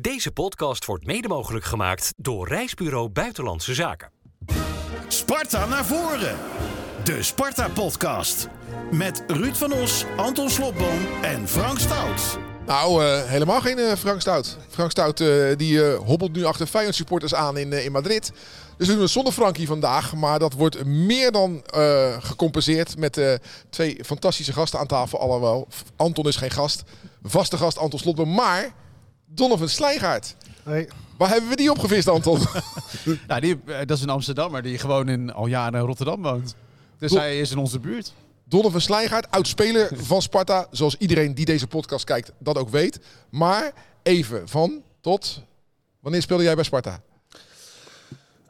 Deze podcast wordt mede mogelijk gemaakt door Reisbureau Buitenlandse Zaken. Sparta naar voren. De Sparta-podcast. Met Ruud van Os, Anton Slobboom en Frank Stout. Nou, eh, helemaal geen eh, Frank Stout. Frank Stout eh, die eh, hobbelt nu achter Feyenoord supporters aan in, in Madrid. Dus we doen het zonder Frankie vandaag. Maar dat wordt meer dan eh, gecompenseerd met eh, twee fantastische gasten aan tafel. Alhoewel, Anton is geen gast. Vaste gast Anton Slotboom. Maar Donovan Slijgaard. Hey. Waar hebben we die opgevist, Anton? Nou, die, eh, dat is een Amsterdammer die gewoon in, al jaren in Rotterdam woont. Dus hij is in onze buurt. Donovan Slijgaard, oud-speler van Sparta. Zoals iedereen die deze podcast kijkt dat ook weet. Maar even van tot... Wanneer speelde jij bij Sparta?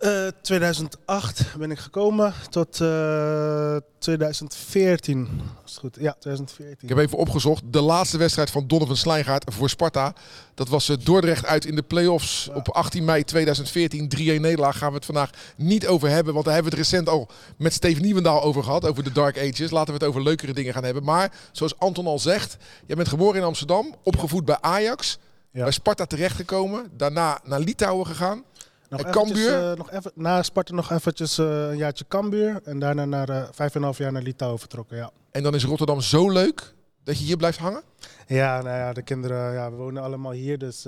Eh, 2008 ben ik gekomen tot eh, 2014. Is het goed? Ja, 2014. Ik heb even opgezocht. De laatste wedstrijd van Donovan Slijngaard voor Sparta. Dat was eh, Dordrecht uit in de play-offs op 18 mei 2014. 3-1 nederlaag gaan we het vandaag niet over hebben. Want daar hebben we het recent al met Steven Nieuwendaal over gehad. Over de Dark Ages. Laten we het over leukere dingen gaan hebben. Maar zoals Anton al zegt. Jij bent geboren in Amsterdam. Opgevoed bij Ajax. Ja. Bij Sparta terechtgekomen. Daarna naar Litouwen gegaan. Nog en eventjes, Cambuur? eh, nog even, na Sparta nog eventjes eh, een jaartje Cambuur. En daarna naar eh, vijf en half jaar naar Litouwen vertrokken, ja. En dan is Rotterdam zo leuk dat je hier blijft hangen. Ja, nou ja, de kinderen, ja, we wonen allemaal hier. Dus,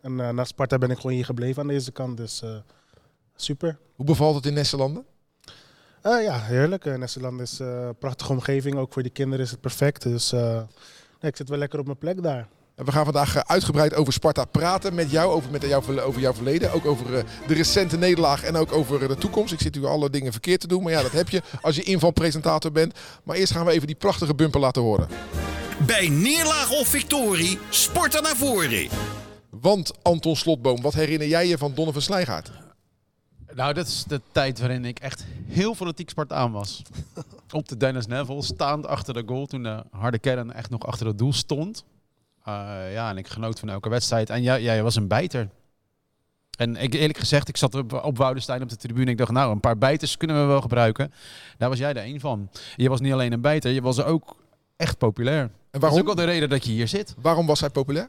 en na Sparta ben ik gewoon hier gebleven aan deze kant. Dus super. Hoe bevalt het in Nesselanden? Ja, heerlijk. Uh, Nederland is een prachtige omgeving. Ook voor die kinderen is het perfect. Dus nee, ik zit wel lekker op mijn plek daar. En we gaan vandaag eh, uitgebreid over Sparta praten met jou, over, met jou, over jouw verleden. Ook over eh, de recente nederlaag en ook over eh, de toekomst. Ik zit u alle dingen verkeerd te doen, maar ja, dat heb je als je invalpresentator bent. Maar eerst gaan we even die prachtige bumper laten horen. Bij neerlaag of victorie, Sparta naar voren. Want Anton Slotboom, wat herinner jij je van Donovan Slijgaard? Nou, dat is de tijd waarin ik echt heel fanatiek Spartaan was. Op de Dennis Neville, staand achter de goal. Toen de harde kern echt nog achter het doel stond. Uh, ja, en ik genoot van elke wedstrijd. En jij, jij was een bijter. En ik, eerlijk gezegd, ik zat op, op Woudenstein op de tribune. Ik dacht, nou, een paar bijters kunnen we wel gebruiken. Daar was jij er één van. Je was niet alleen een bijter, je was ook echt populair. En Dat is waarom, ook wel de reden dat je hier zit. waarom was hij populair?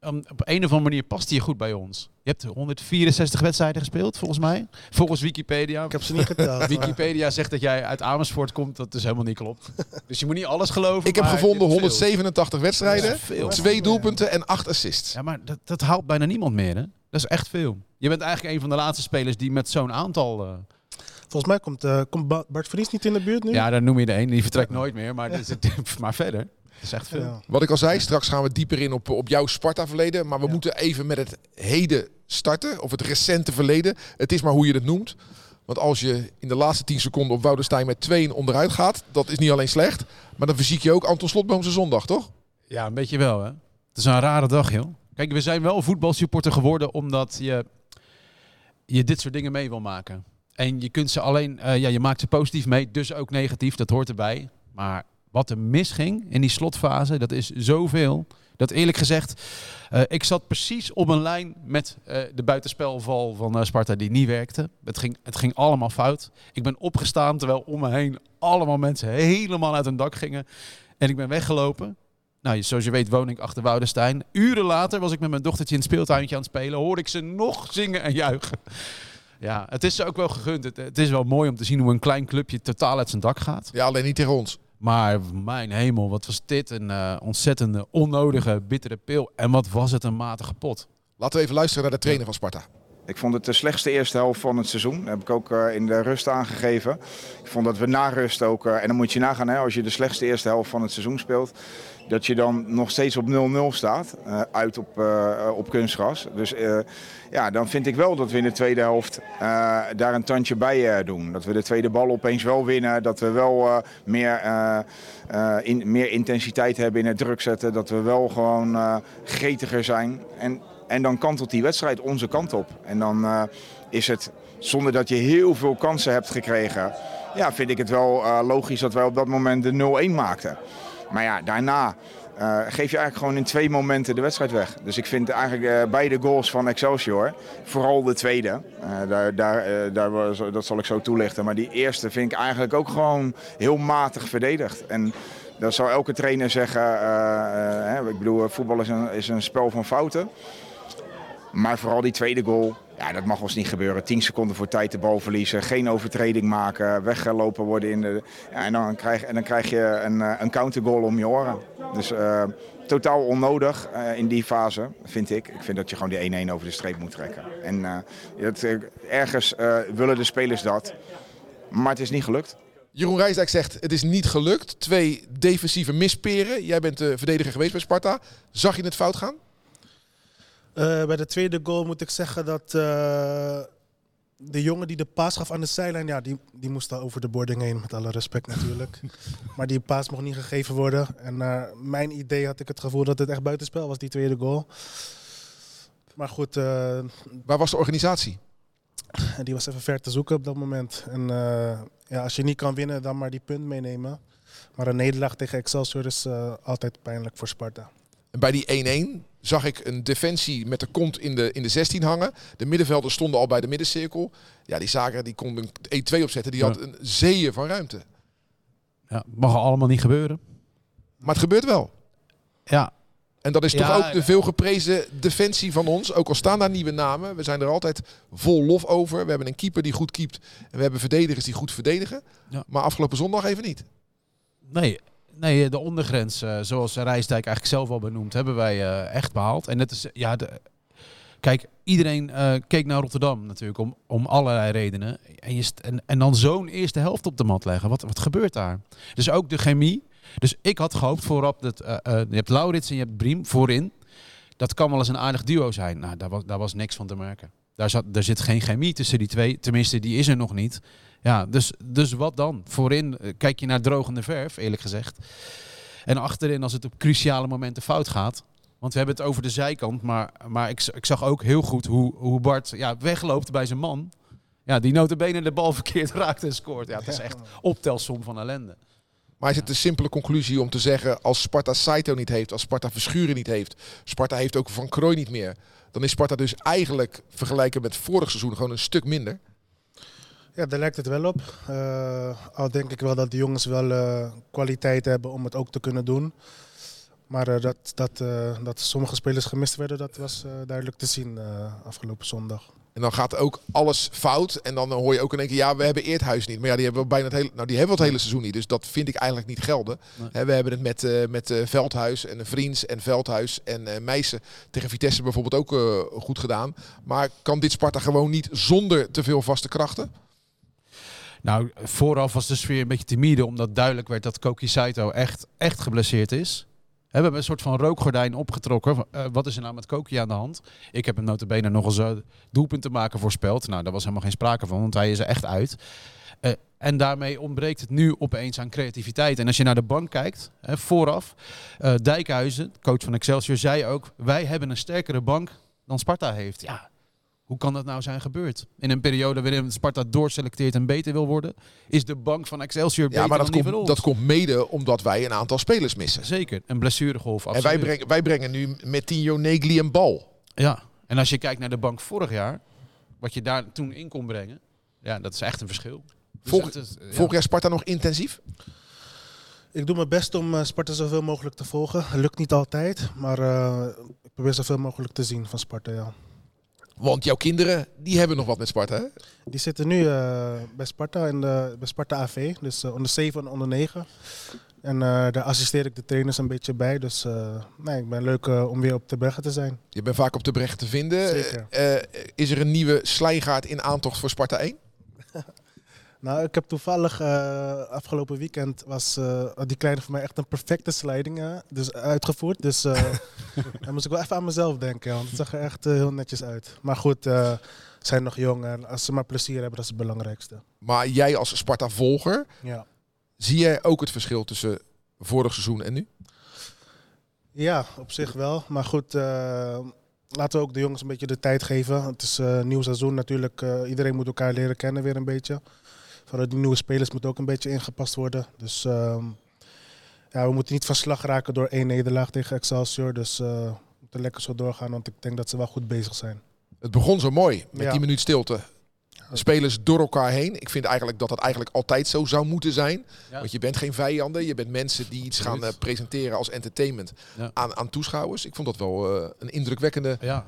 Um, op een of andere manier past hij goed bij ons. Je hebt 164 wedstrijden gespeeld, volgens mij. Volgens Wikipedia. Ik heb ze niet geteld. maar- Wikipedia zegt dat jij uit Amersfoort komt. Dat is helemaal niet klopt. dus je moet niet alles geloven. Ik heb gevonden dit is veel. 187 wedstrijden, Dat is veel. twee doelpunten en acht assists. Ja, maar dat, dat haalt bijna niemand meer, hè? Dat is echt veel. Je bent eigenlijk een van de laatste spelers die met zo'n aantal... eh, Volgens mij komt, eh, komt Bart Vries niet in de buurt nu. ja, dan noem je de een. Die vertrekt nooit meer. Maar, dat is het- maar verder. Dat is echt veel. Ja. Wat ik al zei, straks gaan we dieper in op, op jouw Sparta-verleden. Maar we Ja. moeten even met het heden starten. Of het recente verleden. Het is maar hoe je het noemt. Want als je in de laatste 10 seconden op Woudenstein met 2 onderuit gaat. Dat is niet alleen slecht. Maar dan verziek je ook Anton Slotboom zijn zondag, toch? Ja, een beetje wel, hè? Het is een rare dag, joh. Kijk, we zijn wel voetbalsupporter geworden omdat je, je dit soort dingen mee wil maken. En je kunt ze alleen, eh, ja, je maakt ze positief mee, dus ook negatief, dat hoort erbij. Maar wat er misging in die slotfase, dat is zoveel. Dat eerlijk gezegd, eh, ik zat precies op een lijn met eh, de buitenspelval van eh, Sparta die niet werkte. Het ging, het ging allemaal fout. Ik ben opgestaan terwijl om me heen allemaal mensen helemaal uit hun dak gingen. En ik ben weggelopen. Nou, zoals je weet woon ik achter Woudenstein. Uren later was ik met mijn dochtertje in het speeltuintje aan het spelen. Hoorde ik ze nog zingen en juichen. Ja, het is ze ook wel gegund. Het, het is wel mooi om te zien hoe een klein clubje totaal uit zijn dak gaat. Ja, alleen niet tegen ons. Maar mijn hemel, wat was dit een eh, ontzettende, onnodige, bittere pil. En wat was het een matige pot. Laten we even luisteren naar de trainer van Sparta. Ik vond het de slechtste eerste helft van het seizoen. Dat heb ik ook eh, in de rust aangegeven. Ik vond dat we na rust ook, eh, en dan moet je nagaan, hè, als je de slechtste eerste helft van het seizoen speelt, dat je dan nog steeds op 0-0 staat, eh, uit op, eh, op kunstgras. Dus ja, dan vind ik wel dat we in de tweede helft daar een tandje bij doen. Dat we de tweede bal opeens wel winnen, dat we wel meer, in, meer intensiteit hebben in het druk zetten, dat we wel gewoon gretiger zijn. En en dan kantelt die wedstrijd onze kant op. En dan uh, is het, zonder dat je heel veel kansen hebt gekregen, ja, vind ik het wel uh, logisch dat wij op dat moment de 0-1 maakten. Maar ja, daarna uh, geef je eigenlijk gewoon in twee momenten de wedstrijd weg. Dus ik vind eigenlijk beide goals van Excelsior, vooral de tweede, daar, daar, daar was, dat zal ik zo toelichten. Maar die eerste vind ik eigenlijk ook gewoon heel matig verdedigd. En Dat zou elke trainer zeggen. eh, eh, ik bedoel, voetbal is is een spel van fouten. Maar vooral die tweede goal, ja, dat mag ons niet gebeuren. 10 seconden voor tijd de bal verliezen, geen overtreding maken, weggelopen worden. In de, ja, en, dan krijg, en dan krijg je een, eh, een countergoal om je oren. Dus eh, totaal onnodig eh, in die fase, vind ik. Ik vind dat je gewoon die 1-1 over de streep moet trekken. En ergens willen de spelers dat, maar het is niet gelukt. Jeroen Rijsdijk zegt het is niet gelukt. Twee defensieve misperen. Jij bent de verdediger geweest bij Sparta. Zag je het fout gaan? Eh, bij de tweede goal moet ik zeggen dat eh, de jongen die de paas gaf aan de zijlijn, ja, die, die moest al over de boarding heen, met alle respect natuurlijk. maar die paas mocht niet gegeven worden. En naar mijn idee had ik het gevoel dat het echt buitenspel was, die tweede goal. Maar goed, eh, Waar was de organisatie? die was even ver te zoeken op dat moment. En eh, ja, als je niet kan winnen, dan maar die punt meenemen. Maar een nederlaag tegen Excelsior is eh, altijd pijnlijk voor Sparta. En bij die 1-1 zag ik een defensie met de kont in de, in de 16 hangen. De middenvelders stonden al bij de middencirkel. Ja, die zaken die konden een 1-2 opzetten. Die Ja. had een zeeën van ruimte. Ja, mag allemaal niet gebeuren. Maar het gebeurt wel. Ja, En dat is toch Ja, ook de veelgeprezen defensie van ons. Ook al staan daar nieuwe namen. We zijn er altijd vol lof over. We hebben een keeper die goed keept. En we hebben verdedigers die goed verdedigen. Ja. Maar afgelopen zondag even niet. nee, nee de ondergrens, eh, zoals Rijsdijk eigenlijk zelf al benoemd, hebben wij eh, echt behaald. En dat is, ja, de, kijk, iedereen eh, keek naar Rotterdam natuurlijk om, om allerlei redenen. En, je en, en dan zo'n eerste helft op de mat leggen. Wat, wat gebeurt daar? Dus ook de chemie. Dus ik had gehoopt voorop dat eh, eh, je hebt Laurits en je hebt Briem voorin. Dat kan wel eens een aardig duo zijn. Nou, daar was, daar was niks van te merken. Daar, zat, daar zit geen chemie tussen die twee. Tenminste, die is er nog niet. Ja, dus, dus wat dan? Voorin eh, kijk je naar drogende verf, eerlijk gezegd. En achterin, als het op cruciale momenten fout gaat. Want we hebben het over de zijkant. Maar, maar ik, ik zag ook heel goed hoe, hoe Bart ja, wegloopt bij zijn man. Ja, die notabene de bal verkeerd raakt en scoort. Ja, het is echt optelsom van ellende. Maar is het een simpele conclusie om te zeggen... als Sparta Saito niet heeft, als Sparta Verschuren niet heeft... Sparta heeft ook Van Krooi niet meer... dan is Sparta dus eigenlijk vergelijken met vorig seizoen gewoon een stuk minder. Ja, daar lijkt het wel op. Eh, al denk ik wel dat de jongens wel eh, kwaliteit hebben om het ook te kunnen doen. Maar eh, dat, dat, dat sommige spelers gemist werden, dat was duidelijk te zien afgelopen zondag. En dan gaat ook alles fout. En dan hoor je ook in één keer, ja, we hebben Eerthuis niet. Maar ja, die hebben we bijna het hele, nou, die hebben we het hele seizoen niet. Dus dat vind ik eigenlijk niet gelden. Nee. We hebben het met, eh, met eh, Veldhuis en Vriends en Veldhuis en Meijsen tegen Vitesse bijvoorbeeld ook goed gedaan. Maar kan dit Sparta gewoon niet zonder te veel vaste krachten? Nou, vooraf was de sfeer een beetje timide, omdat duidelijk werd dat Koki Saito echt, echt geblesseerd is. We een soort van rookgordijn opgetrokken. Eh, wat is er nou met Koki aan de hand? Ik heb hem notabene nog eens uh, doelpunten maken voorspeld. Nou, daar was helemaal geen sprake van, want hij is er echt uit. Uh, en daarmee ontbreekt het nu opeens aan creativiteit. En als je naar de bank kijkt, hè, vooraf, Dijkhuizen, coach van Excelsior, zei ook... wij hebben een sterkere bank dan Sparta heeft. Ja, hoe kan dat nou zijn gebeurd? In een periode waarin Sparta doorselecteert en beter wil worden, is de bank van Excelsior beter Ja, maar dat, dan komt, dat komt mede omdat wij een aantal spelers missen. Zeker, een blessuregolf. Absoluut. En wij brengen, wij brengen nu met Tino Negli een bal. Ja, en als je kijkt naar de bank vorig jaar, wat je daar toen in kon brengen, ja, dat is echt een verschil. Dus Volg, is, ja. Volg jij Sparta nog intensief? Ik doe mijn best om uh, Sparta zoveel mogelijk te volgen. Lukt niet altijd, maar uh, ik probeer zoveel mogelijk te zien van Sparta, ja. Want jouw kinderen, die hebben nog wat met Sparta, hè? Die zitten nu uh, bij Sparta, in de, bij Sparta AV, dus uh, onder 7 en onder 9. En uh, daar assisteer ik de trainers een beetje bij. Dus nee, ik ben leuk om weer op de breggen te zijn. Je bent vaak op de breggen te vinden. Zeker. is er een nieuwe slijgaard in aantocht voor Sparta 1? Nou, ik heb toevallig uh, afgelopen weekend was uh, die kleine voor mij echt een perfecte sliding uh, dus uitgevoerd. Dus dan moest ik wel even aan mezelf denken, want het zag er echt heel netjes uit. Maar goed, ze zijn nog jong en als ze maar plezier hebben, dat is het belangrijkste. Maar jij als Sparta-volger, ja. zie jij ook het verschil tussen vorig seizoen en nu? Ja, op zich wel. Maar goed, laten we ook de jongens een beetje de tijd geven. Het is een nieuw seizoen natuurlijk. iedereen moet elkaar leren kennen weer een beetje. Vooral die nieuwe spelers moeten ook een beetje ingepast worden. Dus uh, ja, we moeten niet van slag raken door één nederlaag tegen Excelsior. Dus uh, we moeten lekker zo doorgaan, want ik denk dat ze wel goed bezig zijn. Het begon zo mooi, met Ja. die minuut stilte. Spelers door elkaar heen. Ik vind eigenlijk dat dat eigenlijk altijd zo zou moeten zijn. Ja. Want je bent geen vijanden. Je bent mensen die iets gaan eh, presenteren als entertainment Ja. aan, aan toeschouwers. Ik vond dat wel eh, een indrukwekkende, Ja.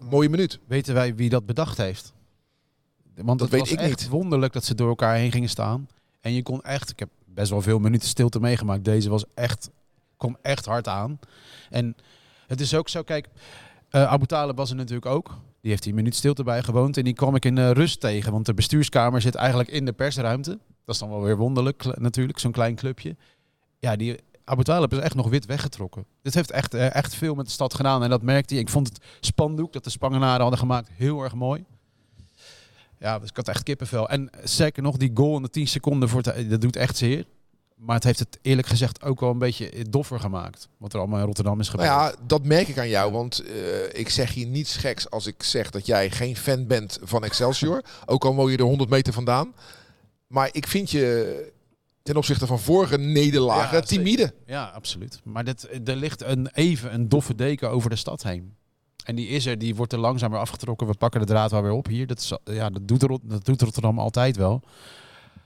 mooie minuut. Weten wij wie dat bedacht heeft? Want Dat het weet was ik echt niet. wonderlijk dat ze door elkaar heen gingen staan. En je kon echt, ik heb best wel veel minuten stilte meegemaakt. Deze was echt, kwam echt hard aan. En het is ook zo, kijk, eh Abu Talib was er natuurlijk ook. Die heeft die minuut stilte bij gewoond. En die kwam ik in de rust tegen. Want de bestuurskamer zit eigenlijk in de persruimte. Dat is dan wel weer wonderlijk natuurlijk, zo'n klein clubje. Ja, die Abu Talib is echt nog wit weggetrokken. Dit heeft echt, eh, echt veel met de stad gedaan. En dat merkte je. Ik vond het spandoek dat de Spangenaren hadden gemaakt heel erg mooi. Ja, dus ik had echt kippenvel. En zeker nog die goal in de 10 seconden, voor het, dat doet echt zeer. Maar het heeft het eerlijk gezegd ook wel een beetje doffer gemaakt. Wat er allemaal in Rotterdam is gebeurd. Nou ja, dat merk ik aan jou. Want eh, ik zeg hier niets geks als ik zeg dat jij geen fan bent van Excelsior. ook al woon je er 100 meter vandaan. Maar ik vind je ten opzichte van vorige nederlagen Ja, timide. Ja, absoluut. Maar dit, er ligt een, even een doffe deken over de stad heen. En die is er, die wordt er langzaam weer afgetrokken. We pakken de draad wel weer op hier. Dat, is, ja, dat, doet, dat doet Rotterdam altijd wel.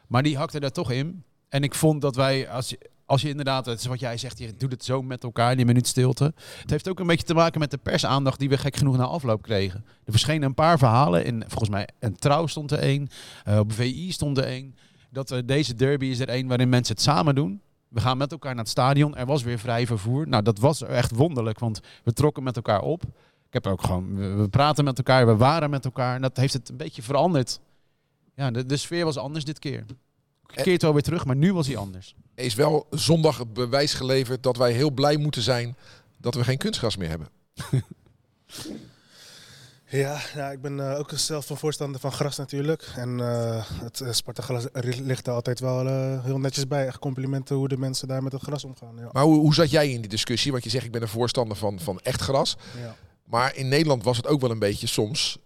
Maar die hakte daar toch in. En ik vond dat wij, als je, als je inderdaad, het is wat jij zegt, je doet het zo met elkaar, die minuut stilte. Het heeft ook een beetje te maken met de persaandacht die we gek genoeg na afloop kregen. Er verschenen een paar verhalen. In, volgens mij, een trouw stond er één. eh, op VI stond er één. Dat eh, deze derby is er één waarin mensen het samen doen. We gaan met elkaar naar het stadion. Er was weer vrij vervoer. Nou, dat was echt wonderlijk, want we trokken met elkaar op. Ik heb ook gewoon, we, we praten met elkaar, we waren met elkaar. En dat heeft het een beetje veranderd. Ja, de, de sfeer was anders dit keer. Keert wel weer terug, maar nu was hij anders. Er is wel zondag het bewijs geleverd dat wij heel blij moeten zijn dat we geen kunstgras meer hebben. Ja, ja ik ben eh, ook zelf een voorstander van gras natuurlijk. En eh, het uh, Sparta-gras ligt er altijd wel eh, heel netjes bij. Echt complimenten hoe de mensen daar met het gras omgaan. Ja. Maar hoe, hoe zat jij in die discussie? Want je zegt ik ben een voorstander van, van echt gras. Ja. Maar in Nederland was het ook wel een beetje soms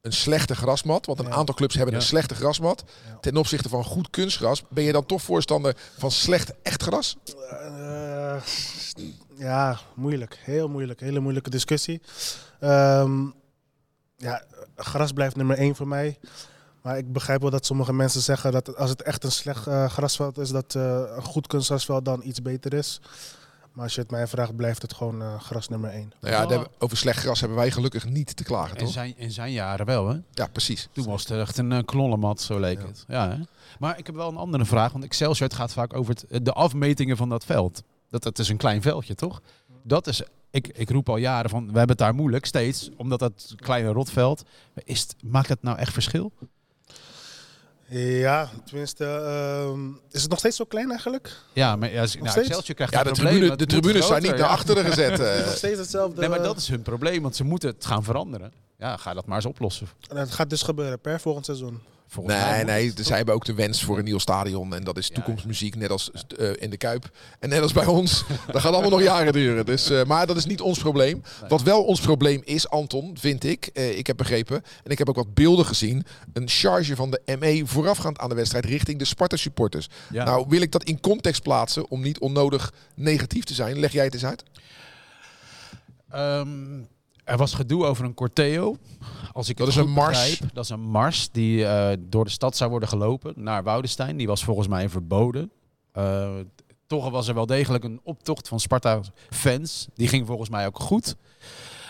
een slechte grasmat. Want een Ja. aantal clubs hebben Ja. een slechte grasmat. Ja. Ten opzichte van goed kunstgras. Ben je dan toch voorstander van slecht echt gras? Eh, ja, moeilijk. Heel moeilijk. Hele moeilijke discussie. Ehm, ja, gras blijft nummer één voor mij. Maar ik begrijp wel dat sommige mensen zeggen dat als het echt een slecht eh, grasveld is, dat eh, een goed kunstgrasveld dan iets beter is. Maar als je het mij vraagt, blijft het gewoon eh, gras nummer één. Nou ja, Oh. daar- over slecht gras hebben wij gelukkig niet te klagen, In toch? zijn, in zijn jaren wel, hè? Ja, precies. Toen was het echt een uh, klollenmat, zo leek Ja. het. Ja, hè? Maar ik heb wel een andere vraag, want Excelsior het gaat vaak over het, de afmetingen van dat veld. Dat, dat is een klein veldje, toch? Dat is, ik, ik roep al jaren van, we hebben het daar moeilijk, steeds, omdat dat kleine rotveld. Is het, maakt dat nou echt verschil? Ja, tenminste, ehm, is het nog steeds zo klein eigenlijk? Ja, maar ja, als- nou? Excelsior krijgt Ja, een de, probleem. tribune, de tribunes zijn niet naar achteren gezet. Het is nog eh. steeds hetzelfde. Nee, maar dat is hun probleem, want ze moeten het gaan veranderen. Ja, ga dat maar eens oplossen. En het gaat dus gebeuren per volgend seizoen. Volgens Nee, nee, zij hebben ook de wens voor een nieuw stadion. En dat is toekomstmuziek, net als eh, in de Kuip. En net als bij ons. Dat gaat allemaal nog jaren duren. Dus, eh, maar dat is niet ons probleem. Wat wel ons probleem is, Anton, vind ik. eh, ik heb begrepen, en ik heb ook wat beelden gezien. Een charge van de ME voorafgaand aan de wedstrijd richting de Sparta supporters. Ja. Nou wil ik dat in context plaatsen om niet onnodig negatief te zijn. Leg jij het eens uit? Ehm, er was gedoe over een corteo. Als ik Dat het is een mars. begrijp. Dat is een mars die eh, door de stad zou worden gelopen naar Woudestein. Die was volgens mij verboden. Eh, toch was er wel degelijk een optocht van Sparta-fans. Die ging volgens mij ook goed.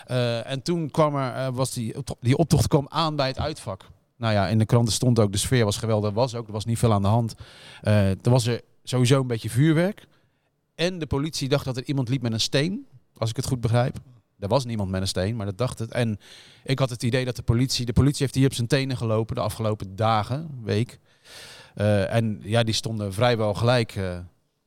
Eh, en toen kwam er, was die, optocht- die optocht kwam aan bij het uitvak. Nou ja, in de kranten stond ook, de sfeer was geweldig. Was ook, er was niet veel aan de hand. Er was er sowieso een beetje vuurwerk. En de politie dacht dat er iemand liep met een steen, als ik het goed begrijp. Er was niemand met een steen, maar dat dacht het. En ik had het idee dat de politie... De politie heeft hier op zijn tenen gelopen de afgelopen dagen, week. Eh, en ja, die stonden vrijwel gelijk eh,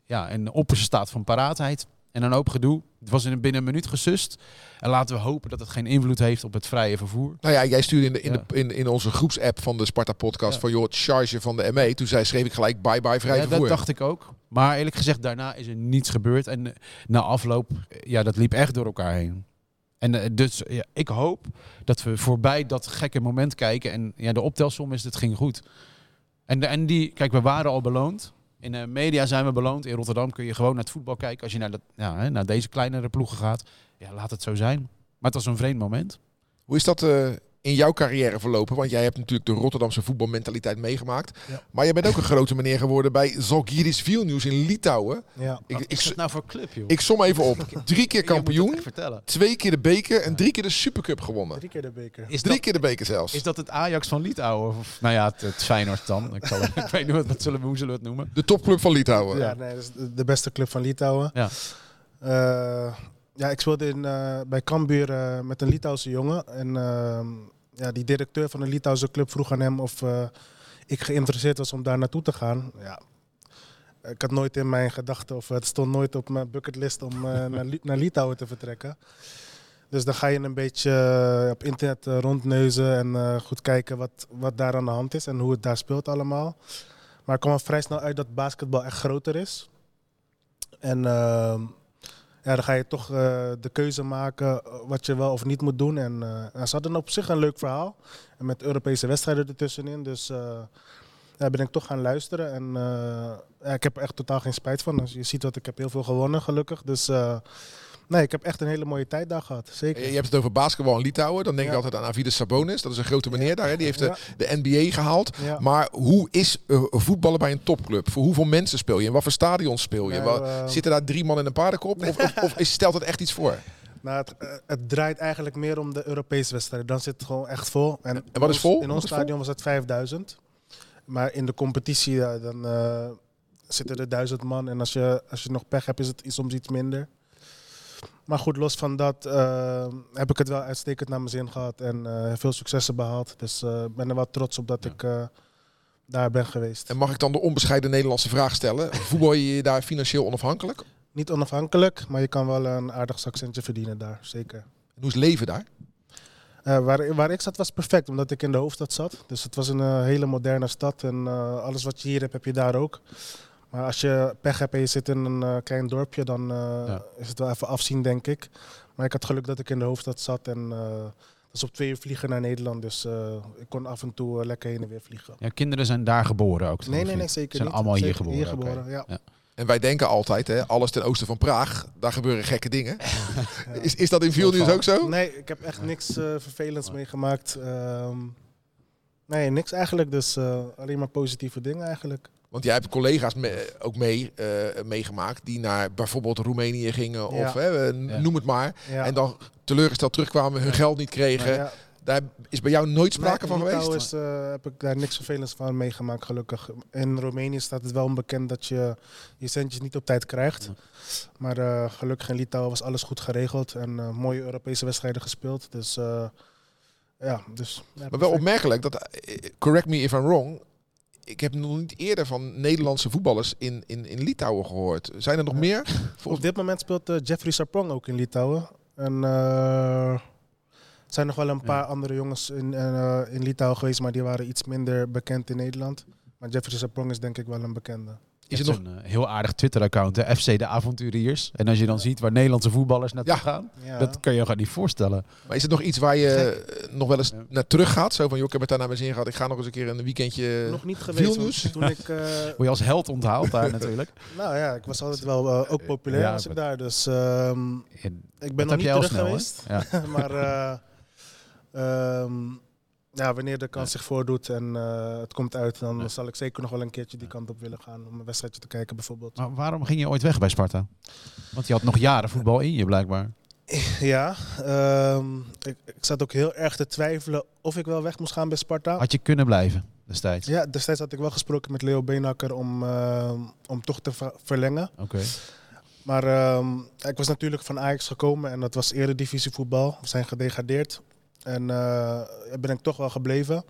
ja, in de opperste staat van paraatheid. En een hoop gedoe. Het was in binnen een minuut gesust. En laten we hopen dat het geen invloed heeft op het vrije vervoer. Nou ja, jij stuurde in, de, in, Ja. de, in, in onze groepsapp van de Sparta podcast Ja. van joh, het charge van de ME. Toen zei, schreef ik gelijk bye bye vrij Ja, vervoer. dat dacht ik ook. Maar eerlijk gezegd, daarna is er niets gebeurd. En na afloop, ja, dat liep echt door elkaar heen. En eh, dus ja, ik hoop dat we voorbij dat gekke moment kijken. En ja, de optelsom is, het ging goed. En, en die, kijk, we waren al beloond. In de media zijn we beloond. In Rotterdam kun je gewoon naar het voetbal kijken. Als je naar, dat, ja, naar deze kleinere ploegen gaat. Ja, laat het zo zijn. Maar het was een vreemd moment. Hoe is dat eh, in jouw carrière verlopen? Want jij hebt natuurlijk de Rotterdamse voetbalmentaliteit meegemaakt. Ja. Maar je bent ook een grote meneer geworden bij Zalgiris Vilnius in Litouwen. Ja. Ik, Wat ik, is het nou voor club, joh? ik som even op. Drie keer kampioen, twee keer de beker en drie keer de Supercup gewonnen. Drie keer de beker. Is Drie dat, keer de beker zelfs. is dat het Ajax van Litouwen? Of, nou ja, het, het Feyenoord dan. Ik, zal, ik weet niet wat, wat zullen we, hoe zullen we het noemen? De topclub van Litouwen. Ja, nee, dat is de- de beste club van Litouwen. Ja. Eh, ja, ik speelde in, eh, bij Cambuur eh, met een Litouwse jongen. En ehm, ja, die directeur van de Litouwse club vroeg aan hem of eh, ik geïnteresseerd was om daar naartoe te gaan. Ja. Ik had nooit in mijn gedachten, of het stond nooit op mijn bucketlist om naar, naar Litouwen te vertrekken. Dus dan ga je een beetje op internet rondneuzen en goed kijken wat, wat daar aan de hand is en hoe het daar speelt allemaal. Maar ik kwam vrij snel uit dat basketbal echt groter is. En ehm, ja, dan ga je toch eh, de keuze maken eh, wat je wel of niet moet doen. En eh, ze hadden op zich een leuk verhaal. Met Europese wedstrijden ertussenin. Dus eh ja, ben ik toch gaan luisteren. En ja, ik heb er echt totaal geen spijt van. Dus je ziet dat ik heb heel veel gewonnen, gelukkig. Dus nee, ik heb echt een hele mooie tijd daar gehad. Zeker. Je hebt het over basketbal in Litouwen. Dan denk ik Ja. altijd aan Avides Sabonis. Dat is een grote meneer Ja. daar. Hè. Die heeft de, NBA gehaald. Maar hoe is eh, voetballen bij een topclub? Voor hoeveel mensen speel je? In wat voor stadions speel je? Eh, Zitten daar drie man in een paardenkop? Of, of, stelt het echt iets voor? Nou, het, eh, het draait eigenlijk meer om de Europese wedstrijden. Dan zit het gewoon echt vol. En, wat is vol? In ons vol? stadion was het 5000. Maar in de competitie dan, zitten er duizend man. En als je, als je nog pech hebt, is het soms iets minder. Maar goed, los van dat eh, heb ik het wel uitstekend naar mijn zin gehad. En eh, veel successen behaald. Dus eh, ik ben er wel trots op dat ik eh, daar ben geweest. En mag ik dan de onbescheiden Nederlandse vraag stellen? Voetbal je je daar financieel onafhankelijk? Niet onafhankelijk, maar je kan wel een aardig zakcentje verdienen daar. Zeker. En hoe is het leven daar? Waar, waar ik zat was perfect, omdat ik in de hoofdstad zat. Dus het was een hele moderne stad en alles wat je hier hebt, heb je daar ook. Maar als je pech hebt en je zit in een eh, klein dorpje, dan eh, Ja. is het wel even afzien, denk ik. Maar ik had geluk dat ik in de hoofdstad zat en eh, dat is op twee uur vliegen naar Nederland. Dus eh, ik kon af en toe lekker heen en weer vliegen. Ja, kinderen zijn daar geboren ook. Nee, nee, nee, niet? zeker Zijn niet. allemaal hier geboren. Hier geboren, ja. En wij denken altijd, hè, alles ten oosten van Praag, daar gebeuren gekke dingen. Is, is dat in Vilnius ook zo? Nee, ik heb echt niks vervelends meegemaakt. Ehm, nee, niks eigenlijk. Dus eh, alleen maar positieve dingen eigenlijk. Want jij hebt collega's me- ook mee, eh, meegemaakt die naar bijvoorbeeld Roemenië gingen of Ja. hè, eh, Ja. noem het maar. Ja. En dan teleurgesteld terugkwamen, hun geld niet kregen. Ja. Daar is bij jou nooit sprake Nee, van geweest? Is, eh, heb ik daar niks vervelends van meegemaakt, gelukkig. In Roemenië staat het wel onbekend dat je je centjes niet op tijd krijgt. Maar eh, gelukkig in Litouwen was alles goed geregeld en eh, mooie Europese wedstrijden gespeeld. Dus eh, ja, dus... ja, Maar wel opmerkelijk, dat, eh, correct me if I'm wrong, ik heb nog niet eerder van Nederlandse voetballers in, in, in Litouwen gehoord. Zijn er nog Ja. meer? Op dit moment speelt eh, Jeffrey Sarpong ook in Litouwen. En eh, er zijn nog wel een paar andere jongens in, eh, in Litouwen geweest, maar die waren iets minder bekend in Nederland. Maar Jeffrey Sarpong is denk ik wel een bekende. Is het het een eh, heel aardig Twitter-account, hè? FC de Avonturiers. En als je dan ziet waar Nederlandse voetballers naartoe Ja. gaan, Ja. dat kan je je gewoon niet voorstellen. Maar is het nog iets waar je eh, nog wel eens Ja. naar terug gaat? Zo van, joh, ik heb het daar naar mijn zin gehad. Ik ga nog eens een keer een weekendje... nog niet geweest. Vilnius? Toen ik, eh, Word je als held onthaald daar natuurlijk. nou ja, ik was altijd wel ook populair Ja, als ik daar. Dus ehm, ik dat ben nog heb niet jij al terug snel, geweest. Ja. maar eh, ehm, ja, wanneer de kans zich voordoet en eh, het komt uit, dan zal ik zeker nog wel een keertje die kant op willen gaan. Om een wedstrijdje te kijken bijvoorbeeld. Maar waarom ging je ooit weg bij Sparta? Want je had nog jaren voetbal in je blijkbaar. Ja, ehm, ik, ik zat ook heel erg te twijfelen of ik wel weg moest gaan bij Sparta. Had je kunnen blijven destijds? Ja, destijds had ik wel gesproken met Leo Beenhakker om, ehm, om toch te ver- verlengen. Oké. Maar ehm, ik was natuurlijk van Ajax gekomen en dat was eredivisie voetbal. We zijn gedegradeerd. En uh, ben ik toch wel gebleven.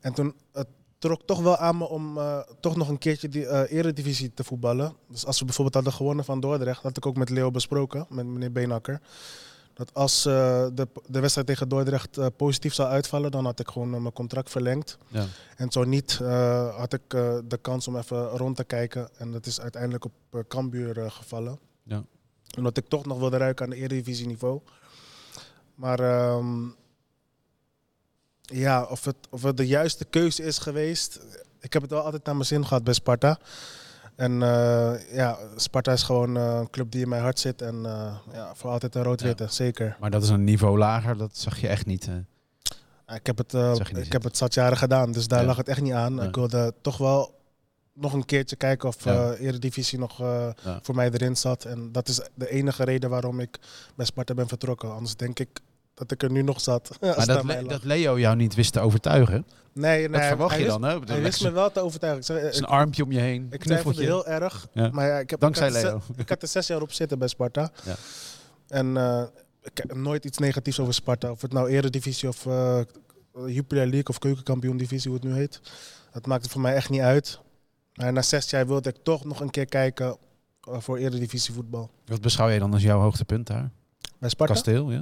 En toen het trok toch wel aan me om uh, toch nog een keertje die uh, eredivisie te voetballen. Dus als we bijvoorbeeld hadden gewonnen van Dordrecht, had ik ook met Leo besproken, met meneer Beenhakker. Dat als uh, de, de wedstrijd tegen Dordrecht positief zou uitvallen, dan had ik gewoon mijn contract verlengd. Ja. En zo niet, had ik de kans om even rond te kijken. En dat is uiteindelijk op Cambuur gevallen. Ja. Omdat ik toch nog wilde ruiken aan de eredivisie niveau. Maar um, ja, of het, of het de juiste keuze is geweest. Ik heb het wel altijd naar mijn zin gehad bij Sparta. En uh, ja, Sparta is gewoon uh, een club die in mijn hart zit. En uh, ja, voor altijd een rood-witte, ja. zeker. Maar dat is een niveau lager, dat zag je echt niet. Hè? Ik heb het, eh, ik heb het zat jaren gedaan, dus daar Ja. lag het echt niet aan. Ja. Ik wilde toch wel nog een keertje kijken of Ja. eh Eredivisie nog eh, voor mij erin zat. En dat is de enige reden waarom ik bij Sparta ben vertrokken. Anders denk ik dat ik er nu nog zat. Maar dat, Le- dat Leo jou niet wist te overtuigen. nee, nee, Dat verwacht hij je dan, hè? Hij wist me wel te overtuigen. Zeg, Zijn armpje om je heen. ik twijfelde knuffeltje. heel erg. Ja. Maar ja, ik heb, Dankzij ik Leo. Ik had er zes jaar op zitten bij Sparta. Ja. En eh, ik heb nooit iets negatiefs over Sparta. Of het nou Eredivisie of eh Jupiler League of Keukenkampioen Divisie, hoe het nu heet. Dat maakt het voor mij echt niet uit. Maar na zes jaar wilde ik toch nog een keer kijken eh, voor Eredivisie voetbal. Wat beschouw je dan als jouw hoogtepunt daar? Bij Sparta? Kasteel, ja?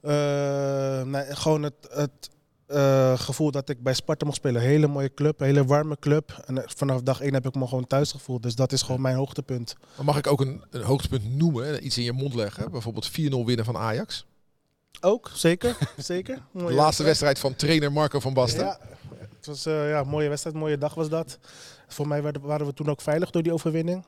Nee, gewoon het, het eh, gevoel dat ik bij Sparta mocht spelen. Hele mooie club, hele warme club. En eh, vanaf dag één heb ik me gewoon thuis gevoeld. Dus dat is gewoon mijn hoogtepunt. Maar mag ik ook een, een hoogtepunt noemen, iets in je mond leggen? Bijvoorbeeld 4-0 winnen van Ajax. Ook, zeker. zeker. De laatste wedstrijd van trainer Marco van Basten. Ja, het was ja, een mooie wedstrijd, een mooie dag was dat. Voor mij waren we toen ook veilig door die overwinning.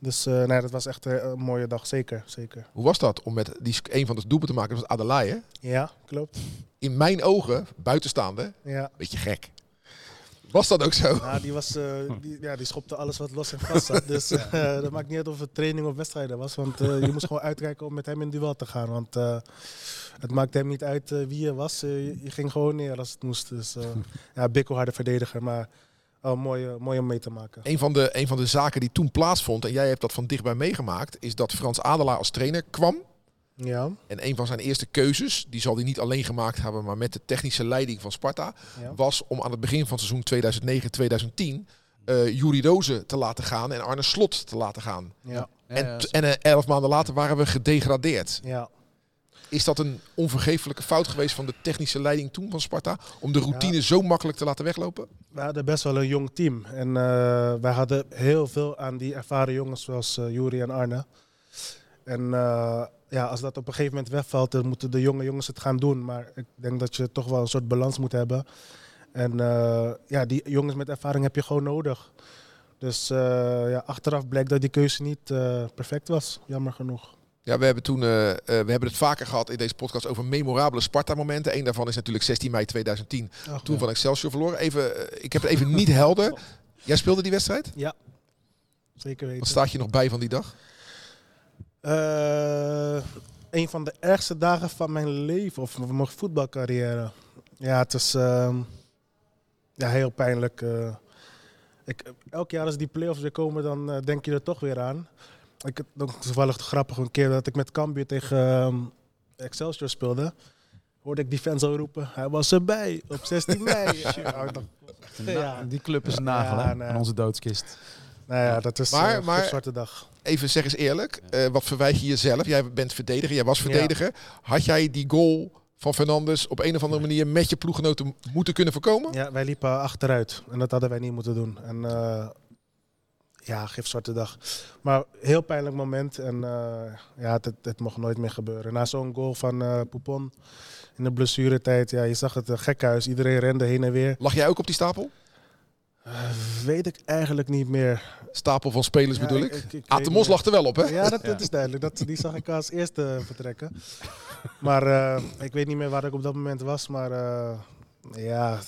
Dus eh, nee, dat was echt eh, een mooie dag, zeker. zeker. Hoe was dat om met die, een van de doelpunten te maken? Dat was Adelaide. hè? Ja, klopt. In mijn ogen, buitenstaande, Ja. beetje gek. Was dat ook zo? Nou, die, was, eh, die, ja, die schopte alles wat los en vast zat. Dus dat maakt niet uit of het training of wedstrijden was. Want je moest gewoon uitkijken om met hem in duel te gaan. Want het maakte hem niet uit wie je was. Je, ging gewoon neer als het moest. Dus ja, Bikko harde verdediger. Maar oh, mooi, eh, mooi om mee te maken. Een van, de, een van de zaken die toen plaatsvond, en jij hebt dat van dichtbij meegemaakt, is dat Frans Adelaar als trainer kwam. Ja, En een van zijn eerste keuzes, die zal hij niet alleen gemaakt hebben, maar met de technische leiding van Sparta, ja. was om aan het begin van seizoen 2009-2010 eh Juri Rozen te laten gaan en Arne Slot te laten gaan. ja, en en eh, elf maanden later waren we gedegradeerd. ja. Is dat een onvergeeflijke fout geweest van de technische leiding toen van Sparta? Om de routine Ja. zo makkelijk te laten weglopen? We hadden best wel een jong team. En eh, wij hadden heel veel aan die ervaren jongens zoals Juri en Arne. En eh, ja, als dat op een gegeven moment wegvalt, dan moeten de jonge jongens het gaan doen. Maar ik denk dat je toch wel een soort balans moet hebben. En ja, die jongens met ervaring heb je gewoon nodig. Dus ja, achteraf blijkt dat die keuze niet perfect was, jammer genoeg. Ja, we hebben toen, eh, eh, we hebben het vaker gehad in deze podcast over memorabele Sparta-momenten. Eén daarvan is natuurlijk 16 mei 2010, Ach, toen ja. van Excelsior verloren. Even, eh, ik heb het even niet helder. Jij speelde die wedstrijd? Zeker weten. Wat staat je nog bij van die dag? Een van de ergste dagen van mijn leven of van mijn voetbalcarrière. Ja, het is ehm, ja, heel pijnlijk. ik, elk jaar als die play-offs weer komen, dan denk je er toch weer aan. Ik heb nog toevallig grappig een keer dat ik met Cambuur tegen ehm, Excelsior speelde. Hoorde ik die fans al roepen, hij was erbij op 16 mei. ja, Ja. Die club is een nagel Ja, nee. aan onze doodskist. nou ja, dat is Maar- een zwarte dag. Even zeg eens eerlijk, eh, wat verwijt je jezelf? Jij bent verdediger, jij was Ja. verdediger. Had jij die goal van Fernandes op een of andere manier met je ploeggenoten moeten kunnen voorkomen? Ja, wij liepen achteruit en dat hadden wij niet moeten doen. En eh, ja, geef zwarte dag. Maar heel pijnlijk moment en eh, ja, het, het mocht nooit meer gebeuren. Na zo'n goal van eh Poupon in de blessuretijd, ja, je zag het uh, gekhuis. Iedereen rende heen en weer. Lag jij ook op die stapel? Eh, weet ik eigenlijk niet meer. Stapel van spelers Ja, bedoel ik- ik. ik- niet Mos lag er wel op, hè? Ja, dat, dat is duidelijk. Dat, die zag ik als eerste vertrekken. Maar eh, ik weet niet meer waar ik op dat moment was. Maar eh, ja,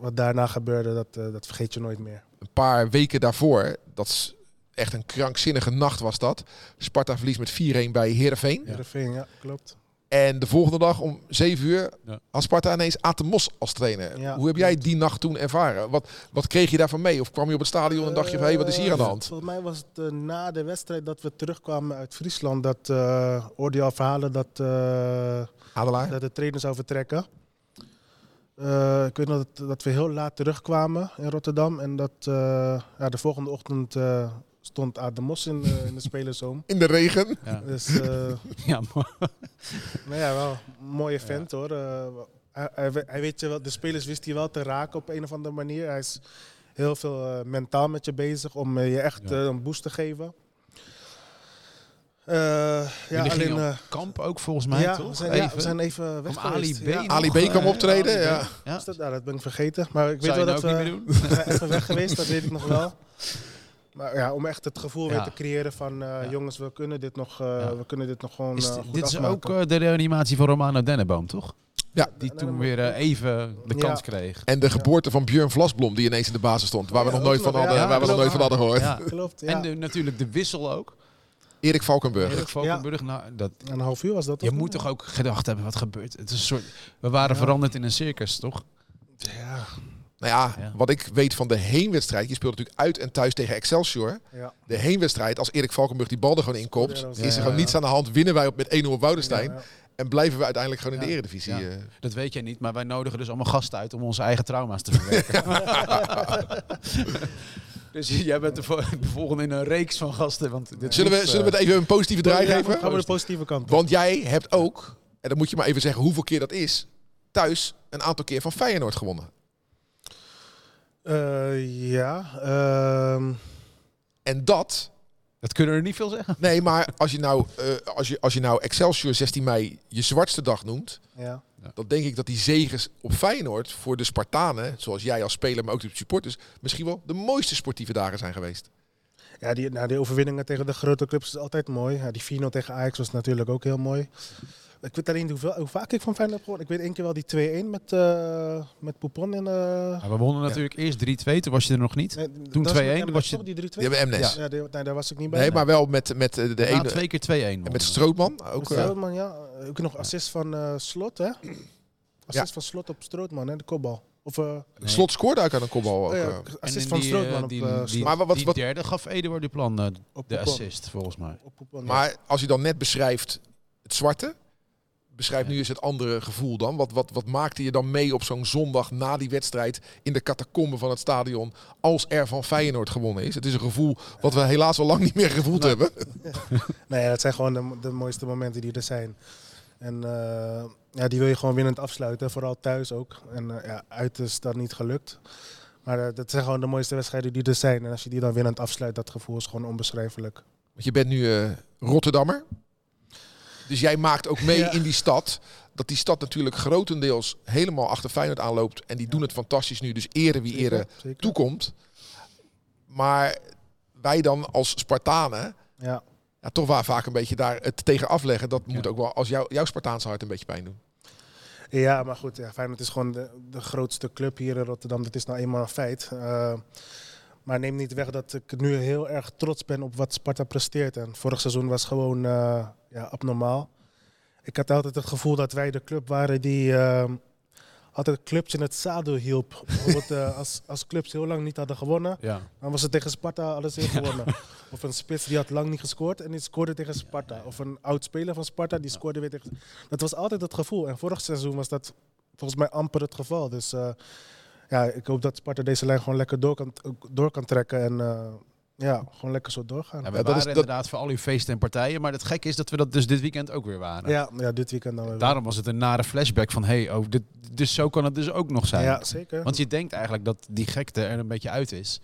wat daarna gebeurde, dat, eh, dat vergeet je nooit meer. Een paar weken daarvoor, dat is echt een krankzinnige nacht was dat. Sparta verliest met 4-1 bij Heerenveen. Ja. Heerenveen, ja, klopt. En de volgende dag om 7 uur Ja. had Sparta ineens Aad de Mos als trainer. Ja, Hoe heb jij klopt. die nacht toen ervaren? Wat, wat kreeg je daarvan mee? Of kwam je op het stadion en dacht je van, hé, wat is hier aan de hand? Eh, Volgens mij was het eh, na de wedstrijd dat we terugkwamen uit Friesland. Dat eh hoorde je al verhalen dat, eh, Adelaar? dat de trainer zou vertrekken. Eh, ik weet nog dat, dat we heel laat terugkwamen in Rotterdam. En dat eh, ja, de volgende ochtend eh, stond Aad de Mos in, de- in de spelerzoom. In de regen? Ja, Dus eh, ja maar nou ja, wel een mooie vent hoor. Eh, hij, hij, we- hij weet je wel, de spelers wist hij wel te raken op een of andere manier. Hij is heel veel mentaal met je bezig om je echt Ja. een boost te geven. Eh, ja, alleen. eh, op kamp ook volgens mij, ja, toch? we zijn, ja, Even. we zijn even weg Kwam Ali. B. Ja, nog, Ali B kwam eh, optreden, ja. ja. is dat, ben ik vergeten. Maar ik weet Zou wel je dat nou we, ook niet meer doen? we zijn even weg geweest, dat weet ik nog wel. Maar ja, om echt het gevoel Ja. weer te creëren van eh, Ja. jongens, we kunnen dit nog, eh, Ja. we kunnen dit nog gewoon Is eh, dit- goed dit is ook eh, de reanimatie van Romano Denneboom, toch? Ja. Die toen weer eh, even de Ja. kans kreeg. En de geboorte van Björn Vlasblom, die ineens in de basis stond. Waar we Ja, nog nooit van hadden, waar we nog nooit van hadden gehoord. Ja. Klopt, ja. En de, natuurlijk de wissel ook. Erik Valkenburg. Erik Valkenburg. Nou, dat, Een half uur was dat je moet toch ook gedacht hebben, wat gebeurt? Het is een soort, we waren veranderd in een circus, toch? Ja, Nou ja, Ja. wat ik weet van de heenwedstrijd. Je speelt natuurlijk uit en thuis tegen Excelsior. ja. De heenwedstrijd, als Erik Valkenburg die bal er gewoon in kopt, Ja, dat was- is er Ja, gewoon ja. niets aan de hand. Winnen wij op met 1-0 op Woudenstein. Ja, ja. En blijven we uiteindelijk gewoon in de Ja. eredivisie. Ja. eh. Dat weet jij niet, maar wij nodigen dus allemaal gasten uit om onze eigen trauma's te verwerken. dus jij bent de, vo- de volgende in een reeks van gasten. Want dit Zullen, we, zullen we eh, het even een positieve draai Ja, geven? Gaan we de positieve kant op. Want jij hebt ook, en dan moet je maar even zeggen hoeveel keer dat is, thuis een aantal keer van Feyenoord gewonnen. Eh, ja, ehm, En dat, Dat kunnen we er niet veel zeggen. nee, maar als je nou, eh, als je, als je nou Excelsior 16 mei je zwartste dag noemt, ja. dan denk ik dat die zegens op Feyenoord voor de Spartanen, zoals jij als speler, maar ook de supporters, misschien wel de mooiste sportieve dagen zijn geweest. Ja, die, nou, die overwinningen tegen de grote clubs is altijd mooi. Ja, die 4-0 tegen Ajax was natuurlijk ook heel mooi. Ik weet alleen niet hoeveel, hoe vaak ik van Feyenoord heb gewonnen. Ik weet één keer wel die 2-1 met, eh met Poupon in... eh Ja, we wonnen natuurlijk eerst 3-2, toen was je er nog niet. nee, Toen dat 2-1 was je- toch die 3-2? Die hebben Mnes. Ja, die- nee, daar was ik niet bij. Nee, maar wel met, met eh, de ene. twee keer 2-1 En wonnen. met Strootman ook. Met Strootman, ja. Ook nog assist van eh, Slot, hè? Assist Ja. van Slot op Strootman, hè? De kopbal. Of, eh, Slot scoorde ook aan een kopbal. Ook, oh ja, eh. En assist van die, Strootman eh, op die, die, Slot. Maar wat- die wat- derde gaf Eduard Duplan eh, Op de assist, volgens mij. Op Poupon, ja. Maar als je dan net beschrijft het zwarte, beschrijf nu eens het andere gevoel dan. Wat, wat, wat maakte je dan mee op zo'n zondag na die wedstrijd in de catacomben van het stadion als er van Feyenoord gewonnen is? Het is een gevoel wat we helaas al lang niet meer gevoeld hebben. Nee, dat zijn gewoon de, de mooiste momenten die er zijn. En eh, ja, die wil je gewoon winnend afsluiten, vooral thuis ook. En eh, ja, uit is dat niet gelukt. Maar eh, dat zijn gewoon de mooiste wedstrijden die er zijn. En als je die dan winnend afsluit, dat gevoel is gewoon onbeschrijfelijk. Want je bent nu eh, Rotterdammer. Dus jij maakt ook mee Ja. in die stad. Dat die stad natuurlijk grotendeels helemaal achter Feyenoord aanloopt. En die doen het fantastisch nu. Dus ere wie ere Zeker. toekomt. Maar wij dan als Spartanen Ja. ja, toch wel vaak een beetje daar het tegen afleggen. Dat moet ook wel als jou, jouw Spartaanse hart een beetje pijn doen. Ja, maar goed, ja, Feyenoord is gewoon de, de grootste club hier in Rotterdam. Dat is nou eenmaal een feit. Eh, maar neem niet weg dat ik nu heel erg trots ben op wat Sparta presteert. En vorig seizoen was gewoon eh, ja, abnormaal. Ik had altijd het gevoel dat wij de club waren die eh, altijd clubs in het zadel hielp. Bijvoorbeeld eh, als, als clubs heel lang niet hadden gewonnen, Ja. dan was het tegen Sparta alles in gewonnen. Of een spits die had lang niet gescoord en die scoorde tegen Sparta. Of een oud speler van Sparta die scoorde weer tegen. Dat was altijd het gevoel. En vorig seizoen was dat volgens mij amper het geval. Dus eh, ja, ik hoop dat Sparta deze lijn gewoon lekker door kan, door kan trekken. En eh, ja, gewoon lekker zo doorgaan. Ja, we Ja, dat waren is- dat- inderdaad voor al uw feesten en partijen. Maar het gekke is dat we dat dus dit weekend ook weer waren. Ja, ja, dit weekend dan weer. Daarom was het een nare flashback van... Hey, oh, dit, dus zo kan het dus ook nog zijn. Ja, zeker. Want je denkt eigenlijk dat die gekte er een beetje uit is.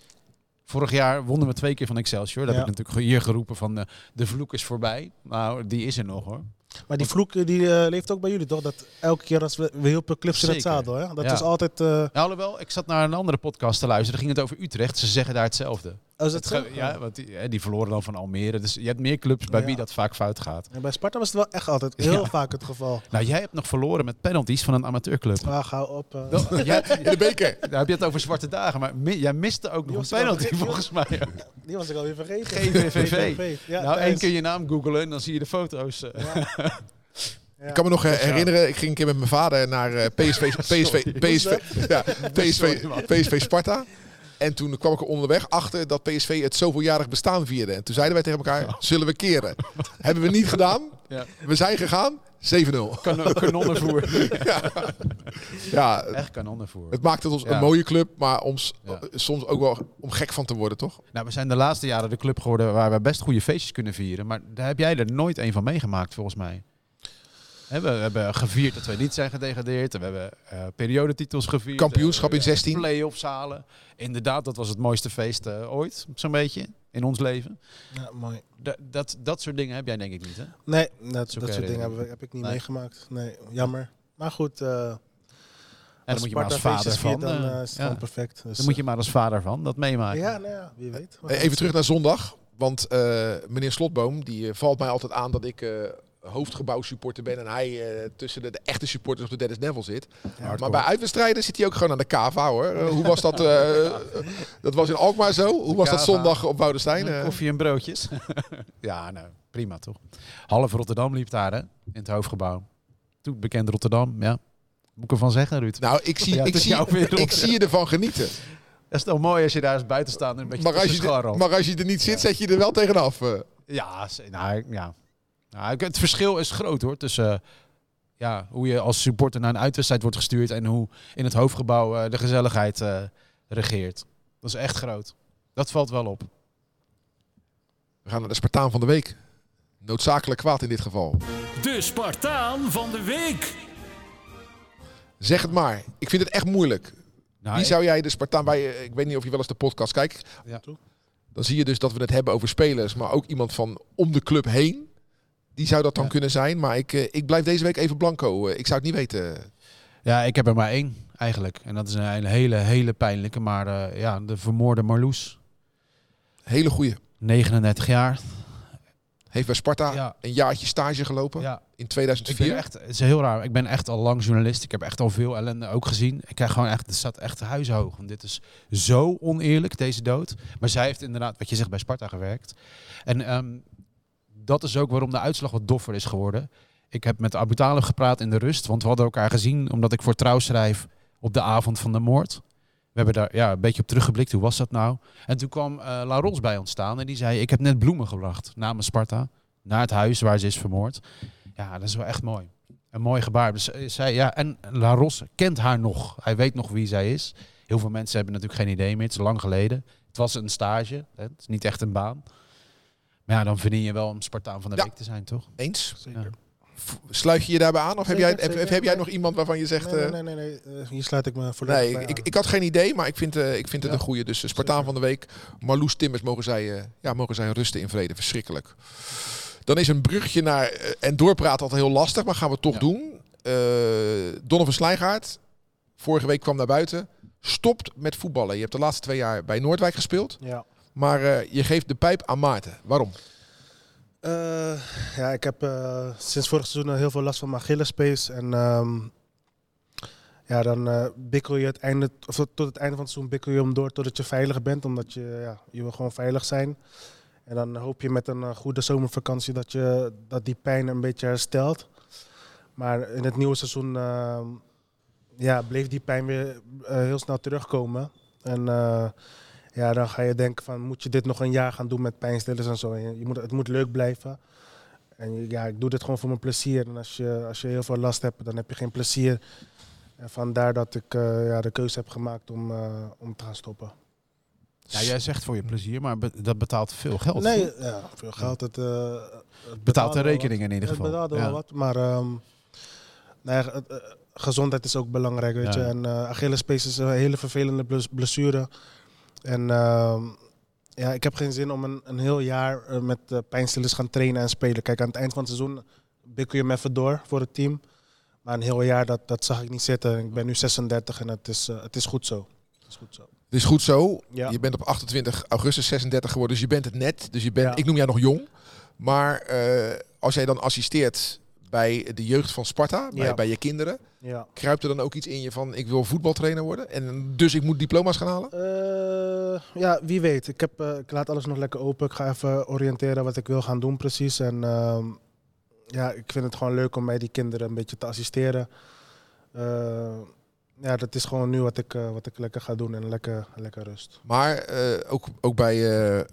Vorig jaar wonnen we twee keer van Excelsior. Dat Ja. heb ik natuurlijk hier geroepen van eh, de vloek is voorbij. Nou, die is er nog hoor. Maar die vloek eh, die, eh, leeft ook bij jullie, toch? Dat elke keer als we, we heel veel clips in het zadel, hè? Dat Ja. is altijd... eh Nou, alhoewel, ik zat naar een andere podcast te luisteren. Daar ging het over Utrecht. Ze zeggen daar hetzelfde. Oh, is Het dat zo? ge- ja, want die, hè, die verloren dan van Almere. Dus je hebt meer clubs bij Ja. wie dat vaak fout gaat. En bij Sparta was het wel echt altijd heel Ja. vaak het geval. Nou, jij hebt nog verloren met penalties van een amateurclub. Ah, ga op. eh. Jij, In de beker. daar heb je het over zwarte dagen, maar mi- jij miste ook nog een al penalty volgens mij. Die was ik alweer vergeten. GVVV. Ja, nou, één keer je naam googelen en dan zie je de foto's. eh. Ja. Ik kan me nog eh, herinneren, ik ging een keer met mijn vader naar eh, PSV, PSV, PSV, ja, PSV, PSV Sparta. En toen kwam ik er onderweg achter dat PSV het zoveeljarig bestaan vierde. En toen zeiden wij tegen elkaar, zullen we keren? Hebben we niet gedaan. Ja. We zijn gegaan, 7-0. Kanon, kanonnenvoer. Ja, Echt kanonnenvoer. het maakt het ons Ja. een mooie club, maar ons, Ja. soms ook wel om gek van te worden, toch? Nou, we zijn de laatste jaren de club geworden waar we best goede feestjes kunnen vieren. Maar daar heb jij er nooit een van meegemaakt, volgens mij. We, we hebben gevierd dat we niet zijn gedegradeerd. We hebben eh periodetitels gevierd. Kampioenschap eh, in 16. Play-offs halen. Inderdaad, dat was het mooiste feest eh, ooit, zo'n beetje, in ons leven. Ja, mooi. Da- dat, dat soort dingen heb jij denk ik niet, hè? Nee, dat, dat Zo'n soort dingen heb, ik- heb ik niet Nee. meegemaakt. Nee, jammer. Maar goed, eh En dan moet je maar als vader van. dan is het ja. gewoon perfect. Dus, Dan moet je maar als vader van dat meemaken. Ja, nou ja, wie weet. Even terug naar zondag. Want eh, meneer Slotboom, die valt mij altijd aan dat ik eh, hoofdgebouw supporter ben en hij eh, tussen de, de echte supporters op de Dennis Neville zit. maar bij uitwedstrijden zit hij ook gewoon aan de kava hoor. Eh, hoe was dat? eh, dat was in Alkmaar zo. Hoe was dat zondag op Eh, Koffie en broodjes. ja, nou, prima toch. Half Rotterdam liep daar, hè? In het hoofdgebouw. Toen bekend Rotterdam, ja. Moet ik ervan zeggen, Ruud? nou, ik zie, Ja, ik, zie, ik zie je ervan genieten. Dat is toch mooi als je daar eens buiten staat en een beetje Maar als, je, maar als je er niet zit, zet je er wel tegenaf. Ja, nou, ja. Nou, ik- het verschil is groot hoor. Tussen eh, ja, hoe je als supporter naar een uitwedstrijd wordt gestuurd en hoe in het hoofdgebouw eh, de gezelligheid eh, regeert. Dat is echt groot. Dat valt wel op. We gaan naar de Spartaan van de week. Noodzakelijk kwaad in dit geval. De Spartaan van de week. Zeg het maar. Ik vind het echt moeilijk. Nou, Wie zou jij de Spartaan bij? Ik weet niet of je wel eens de podcast kijkt. Ja. Dan zie je dus dat we het hebben over spelers, maar ook iemand van om de club heen. Die zou dat dan Ja. kunnen zijn. Maar ik, eh, ik blijf deze week even blanco. Eh, Ik zou het niet weten. Ja, ik heb er maar één eigenlijk. En dat is een hele, hele pijnlijke. Maar eh, ja, de vermoorde Marloes. Hele goeie. 39 jaar. Heeft bij Sparta Ja. een jaartje stage gelopen Ja, in ik 2004. ben echt, het is heel raar. Ik ben echt al lang journalist. Ik heb echt al veel ellende ook gezien. Ik krijg gewoon echt, het staat echt huishoog. Want dit is zo oneerlijk, deze dood. Maar zij heeft inderdaad, wat je zegt, bij Sparta gewerkt. En ehm, dat is ook waarom de uitslag wat doffer is geworden. Ik heb met Abu gepraat in de rust. Want we hadden elkaar gezien omdat ik voor Trouw schrijf op de avond van de moord. We hebben daar ja, een beetje op teruggeblikt. Hoe was dat nou? En toen kwam eh La Ros bij ons staan. En die zei, ik heb net bloemen gebracht namens Sparta. Naar het huis waar ze is vermoord. Ja, dat is wel echt mooi. Een mooi gebaar. Dus eh, zij, ja, en La Ros kent haar nog. Hij weet nog wie zij is. Heel veel mensen hebben natuurlijk geen idee meer. Het is lang geleden. Het was een stage. Hè? Het is niet echt een baan. Maar ja, dan verdien je wel om Spartaan van de Ja. week te zijn, toch? Eens. Zeker. Sluit je je daarbij aan? Of heb, Zeker, jij, heb, heb, heb jij Nee. nog iemand waarvan je zegt... nee, eh, nee, nee, nee, nee. Eh, hier sluit ik me volledig Nee, ik, ik had geen idee, maar ik vind, eh, ik vind het Ja. een goede. Dus Spartaan Zeker. van de week. Marloes Timmers mogen zij, eh, ja, mogen zij rusten in vrede. Verschrikkelijk. Dan is een brugje naar... en doorpraten altijd heel lastig, maar gaan we toch Ja. doen. Eh Donovan Slijngaard, vorige week kwam naar buiten. Stopt met voetballen. Je hebt de laatste twee jaar bij Noordwijk gespeeld. Ja. Maar eh, je geeft de pijp aan Maarten. Waarom? Eh, ja, ik heb eh, sinds vorig seizoen heel veel last van mijn Achillespees. En ehm, ja, dan bikkel je het einde, of tot het einde van het seizoen bikkel je hem door totdat je veilig bent. Omdat je, ja, je wil gewoon veilig zijn. En dan hoop je met een goede zomervakantie dat, je, dat die pijn een beetje herstelt. Maar in het nieuwe seizoen ehm, ja, bleef die pijn weer heel snel terugkomen. En ja, dan ga je denken van, moet je dit nog een jaar gaan doen met pijnstillers en zo. En je, moet, het moet leuk blijven. En ja, ik doe dit gewoon voor mijn plezier. En als je, als je heel veel last hebt, dan heb je geen plezier. En vandaar dat ik eh, ja, de keuze heb gemaakt om, eh, om te gaan stoppen. Ja, jij zegt voor je plezier, maar be- dat betaalt veel geld. Nee, ja, veel geld. Het, eh, het Betaalt de rekening in ieder geval. Het betaalde Ja. wel wat, maar het, eh, gezondheid is ook belangrijk, weet Ja. je. En Achillespees is een hele vervelende bless- blessure. En ehm, ja, ik heb geen zin om een, een heel jaar eh, met uh, pijnstillers gaan trainen en spelen. Kijk, aan het eind van het seizoen bikkel je hem even door voor het team. Maar een heel jaar, dat, dat zag ik niet zitten. Ik ben nu 36 en het is, eh, het is goed zo. Het is goed zo. Het is goed zo. Ja. Je bent op 28 augustus 36 geworden, dus je bent het net. Dus je bent, Ja. ik noem jou nog jong. Maar eh, als jij dan assisteert bij de jeugd van Sparta, bij, Ja. bij je kinderen, Ja. kruipt er dan ook iets in je van ik wil voetbaltrainer worden en dus ik moet diploma's gaan halen? Eh, ja, wie weet. Ik, heb, eh, ik laat alles nog lekker open. Ik ga even oriënteren wat ik wil gaan doen precies. En ehm, ja, ik vind het gewoon leuk om bij die kinderen een beetje te assisteren. Ja, dat is gewoon nu wat ik, eh, wat ik lekker ga doen en lekker, lekker rust. Maar eh, ook, ook bij eh,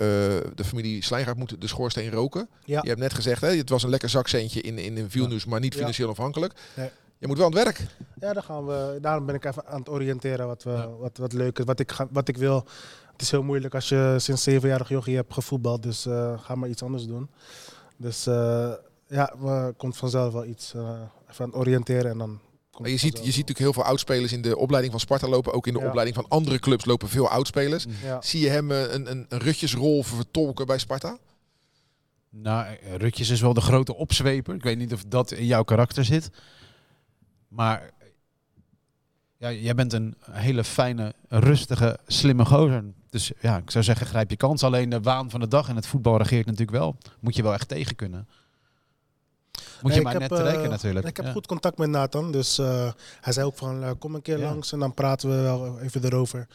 de familie Slijngaard moet de schoorsteen roken. Ja. Je hebt net gezegd, hè, het was een lekker zakcentje in, in, in Vilnius, maar niet Ja. financieel afhankelijk. Nee. Je moet wel aan het werk. Ja, dan gaan we, daarom ben ik even aan het oriënteren wat, we, wat, wat leuk is, wat ik, ga, wat ik wil. Het is heel moeilijk als je sinds zevenjarig jochie hebt gevoetbald, dus ga maar iets anders doen. Dus ja, er komt vanzelf wel iets. even aan het oriënteren en dan komt je ziet, je ziet natuurlijk heel veel oudspelers in de opleiding van Sparta lopen. Ook in de Ja. opleiding van andere clubs lopen veel oudspelers. Ja. Zie je hem eh, een, een, een rutjesrol vertolken bij Sparta? Nou, eh, Rutjes is wel de grote opzweper. Ik weet niet of dat in jouw karakter zit. Maar ja, jij bent een hele fijne, rustige, slimme gozer. Dus ja, ik zou zeggen, grijp je kans. Alleen de waan van de dag en het voetbal regeert natuurlijk wel. Moet je wel echt tegen kunnen. Moet Nee, je ik maar heb, net trekken eh, natuurlijk. Ik heb Ja. goed contact met Nathan. Dus eh, hij zei ook van eh, kom een keer Ja. langs en dan praten we wel even erover.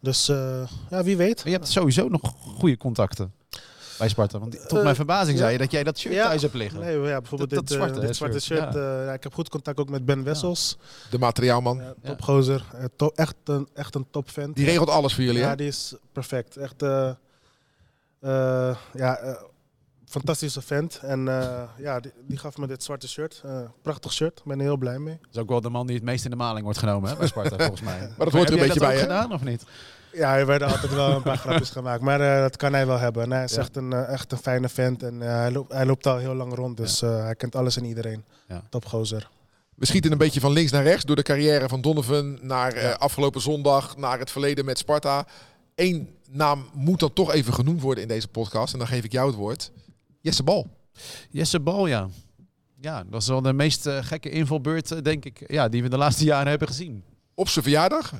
Dus eh, ja, wie weet. Maar je hebt sowieso nog goede contacten bij Sparta. Want tot mijn verbazing ja. zei je dat jij dat shirt Ja. thuis hebt liggen. Nee, ja, bijvoorbeeld Dat- dit, eh, zwarte, dit zwarte shirt. eh, ik heb goed contact ook met Ben Wessels. De materiaalman. Topgozer. To- echt, een, echt een topvent. Die regelt alles voor jullie, Ja, hè? die is perfect. Echt, eh, eh, ja, fantastische vent. En eh, ja, die, die gaf me dit zwarte shirt. Eh, prachtig shirt. Ik ben er heel blij mee. Dat is ook wel de man die het meest in de maling wordt genomen hè, bij Sparta, volgens mij. Maar dat hoort er een beetje bij, hè? gedaan, of niet? Ja, er werden altijd wel een paar grapjes gemaakt. Maar eh, dat kan hij wel hebben. En hij is Ja. echt, een, echt een fijne vent. En eh, hij, loopt, hij loopt al heel lang rond. Dus eh, hij kent alles en iedereen. Ja. Topgozer. We schieten een beetje van links naar rechts door de carrière van Donovan naar eh, afgelopen zondag, naar het verleden met Sparta. Eén naam moet dan toch even genoemd worden in deze podcast. En dan geef ik jou het woord. Jesse Bal. Jesse Bal, ja. Ja, dat is wel de meest eh, gekke invalbeurt, eh, denk ik, ja, die we de laatste jaren hebben gezien. Op zijn verjaardag.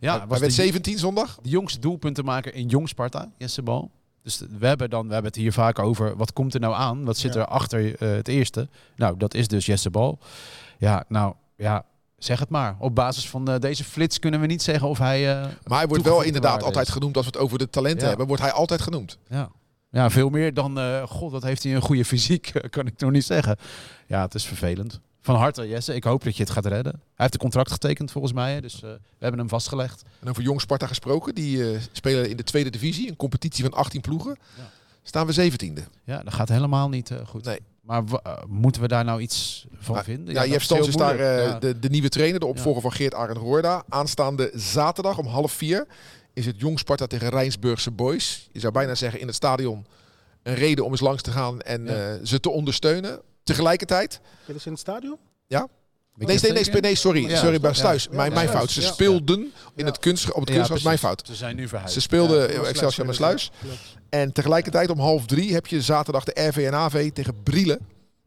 Ja, hij was werd de, 17 zondag. de jongste doelpuntenmaker in Jong Sparta, Jesse Bal. Dus we hebben, dan, we hebben het hier vaak over, wat komt er nou aan? Wat zit Ja. er achter eh, het eerste? Nou, dat is dus Jesse Bal. Ja, nou, ja, zeg het maar. Op basis van deze flits kunnen we niet zeggen of hij... Maar hij wordt wel inderdaad altijd genoemd als we het over de talenten Ja. hebben. Wordt hij altijd genoemd. Ja. Ja, veel meer dan, eh, god, wat heeft hij een goede fysiek, kan ik nog niet zeggen. Ja, het is vervelend. Van harte, Jesse. Ik hoop dat je het gaat redden. Hij heeft een contract getekend, volgens mij. Dus eh, we hebben hem vastgelegd. En over Jong Sparta gesproken. Die eh, spelen in de tweede divisie. Een competitie van 18 ploegen. Ja. Staan we 17e. Ja, dat gaat helemaal niet goed. Nee. Maar moeten we daar nou iets van Maar- vinden? Ja, Jeff is heel Stans is daar Ja. de, de nieuwe trainer, de opvolger van Geert Arend Roorda. Aanstaande zaterdag om half vier is het Jong Sparta tegen Rijnsburgse Boys. Je zou bijna zeggen in het stadion een reden om eens langs te gaan en Ja. eh, ze te ondersteunen. Tegelijkertijd... Jullie in het stadion? Nee, nee, nee, nee, nee, sorry. Ja. sorry, bij Ja. Sluis. Ja, mijn, mijn fout. Ze ja. speelden in Ja. het kunst, op het Ja, kunstgras. Mijn fout. Ze zijn nu verhuisd. Ze speelden Ja. Excelsior met Sluis. En tegelijkertijd om half drie heb je zaterdag de RVNAV tegen Brielen.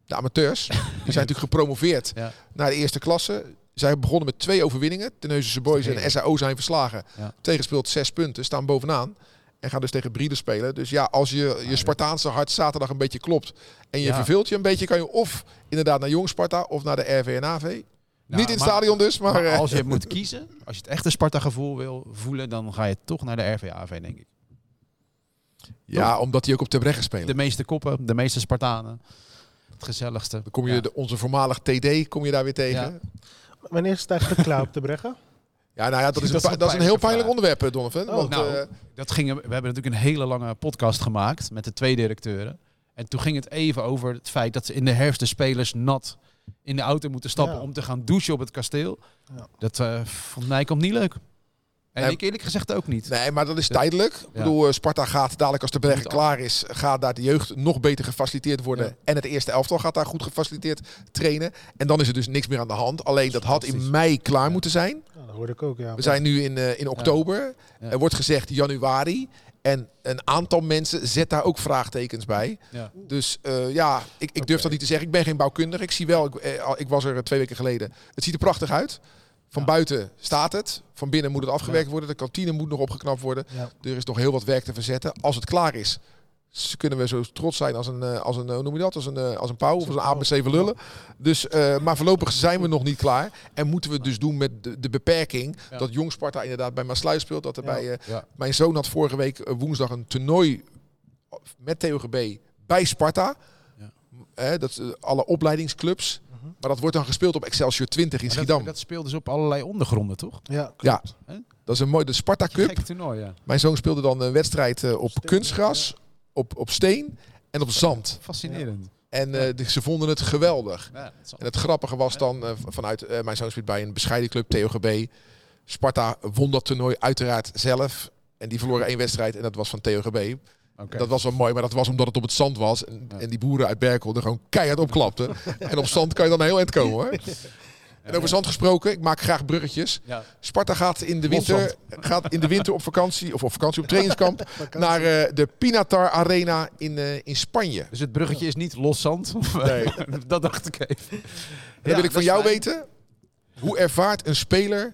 De amateurs. Die zijn natuurlijk gepromoveerd Ja. naar de eerste klasse. Zij begonnen met twee overwinningen. Teneuzense Boys en. SAO zijn verslagen. Ja. Tegenspeeld zes punten, staan bovenaan. En gaan dus tegen Brielen spelen. Dus ja, als je je Spartaanse hart zaterdag een beetje klopt en je Ja. verveelt je een beetje, kan je of inderdaad naar Jong Sparta of naar de RVNAV. Nou, Niet in het stadion dus, maar... Maar eh, als je moet kiezen, als je het echte Sparta-gevoel wil voelen, dan ga je toch naar de RVAV, denk ik. ja, omdat die ook op Terbregge spelen. De meeste koppen, de meeste Spartanen. Het gezelligste. Dan kom je Ja. de, onze voormalig TD kom je daar weer tegen. Ja. Ja, Wanneer is het eigenlijk klaar op de Breggen? nou ja, dat is, Dat een, dat is een heel pijnlijk vraag. onderwerp, eh, Donovan. Oh, want, nou, eh, Dat ging, we hebben natuurlijk een hele lange podcast gemaakt met de twee directeuren. En toen ging het even over het feit dat ze in de herfst de spelers nat in de auto moeten stappen Ja. om te gaan douchen op het kasteel. Ja. Dat eh vond Nijkamp niet leuk. En ik eerlijk gezegd ook niet. Nee, maar dat is tijdelijk. Ik bedoel, eh, Sparta gaat dadelijk als de Moet klaar is, gaat daar de jeugd nog beter gefaciliteerd worden. Ja. En het eerste elftal gaat daar goed gefaciliteerd trainen. En dan is er dus niks meer aan de hand. Alleen dat had in mei klaar moeten zijn. Ja, dat hoorde ik ook, ja. We zijn nu in, eh, in oktober. Ja. Er wordt gezegd januari. En een aantal mensen zet daar ook vraagtekens bij. Ja. Dus eh, ja, ik, ik durf dat niet te zeggen. Ik ben geen bouwkundige. Ik zie wel, ik, eh, ik was er twee weken geleden. Het ziet er prachtig uit. Van Ja. buiten staat het. Van binnen moet het afgewerkt worden. De kantine moet nog opgeknapt worden. Er is nog heel wat werk te verzetten. Als het klaar is, kunnen we zo trots zijn als een, eh, als een, eh, hoe noem je dat? Als een, eh, als een pauw of als een ABC van lullen. Dus, maar voorlopig zijn we nog niet klaar. En moeten we het dus doen met de, de beperking Ja. dat Jong Sparta inderdaad bij Maasluis speelt. Dat er Ja. bij, Ja. mijn zoon had vorige week woensdag een toernooi met TOGB bij Sparta. Ja. Eh, dat, alle opleidingsclubs. Maar dat wordt dan gespeeld op Excelsior 20 in Schiedam. Dat, dat speelde ze op allerlei ondergronden, toch? Ja, Ja, Hè? dat is een mooi, de Sparta Cup. Gek toernooi, ja. Mijn zoon speelde dan een wedstrijd eh, op Steen, kunstgras, op, op steen en op zand. Fascinerend. En eh, de- ze vonden het geweldig. Ja, En het grappige was dan, eh, vanuit eh, mijn zoon speelt bij een bescheiden club, TOGB. Sparta won dat toernooi uiteraard zelf. En die verloren één wedstrijd en dat was van TOGB. Dat was wel mooi, maar dat was omdat het op het zand was. En, Ja. en die boeren uit Berkel er gewoon keihard opklapten. en op zand kan je dan heel eind komen hoor. En over zand gesproken, ik maak graag bruggetjes. Ja. Sparta gaat in de winter, gaat in de winter op vakantie, of op vakantie op trainingskamp, naar eh, de Pinatar Arena in, eh, in Spanje. Dus het bruggetje is niet los zand? Nee. dat dacht ik even. Dan Ja, wil ik van jou fijn. weten, hoe ervaart een speler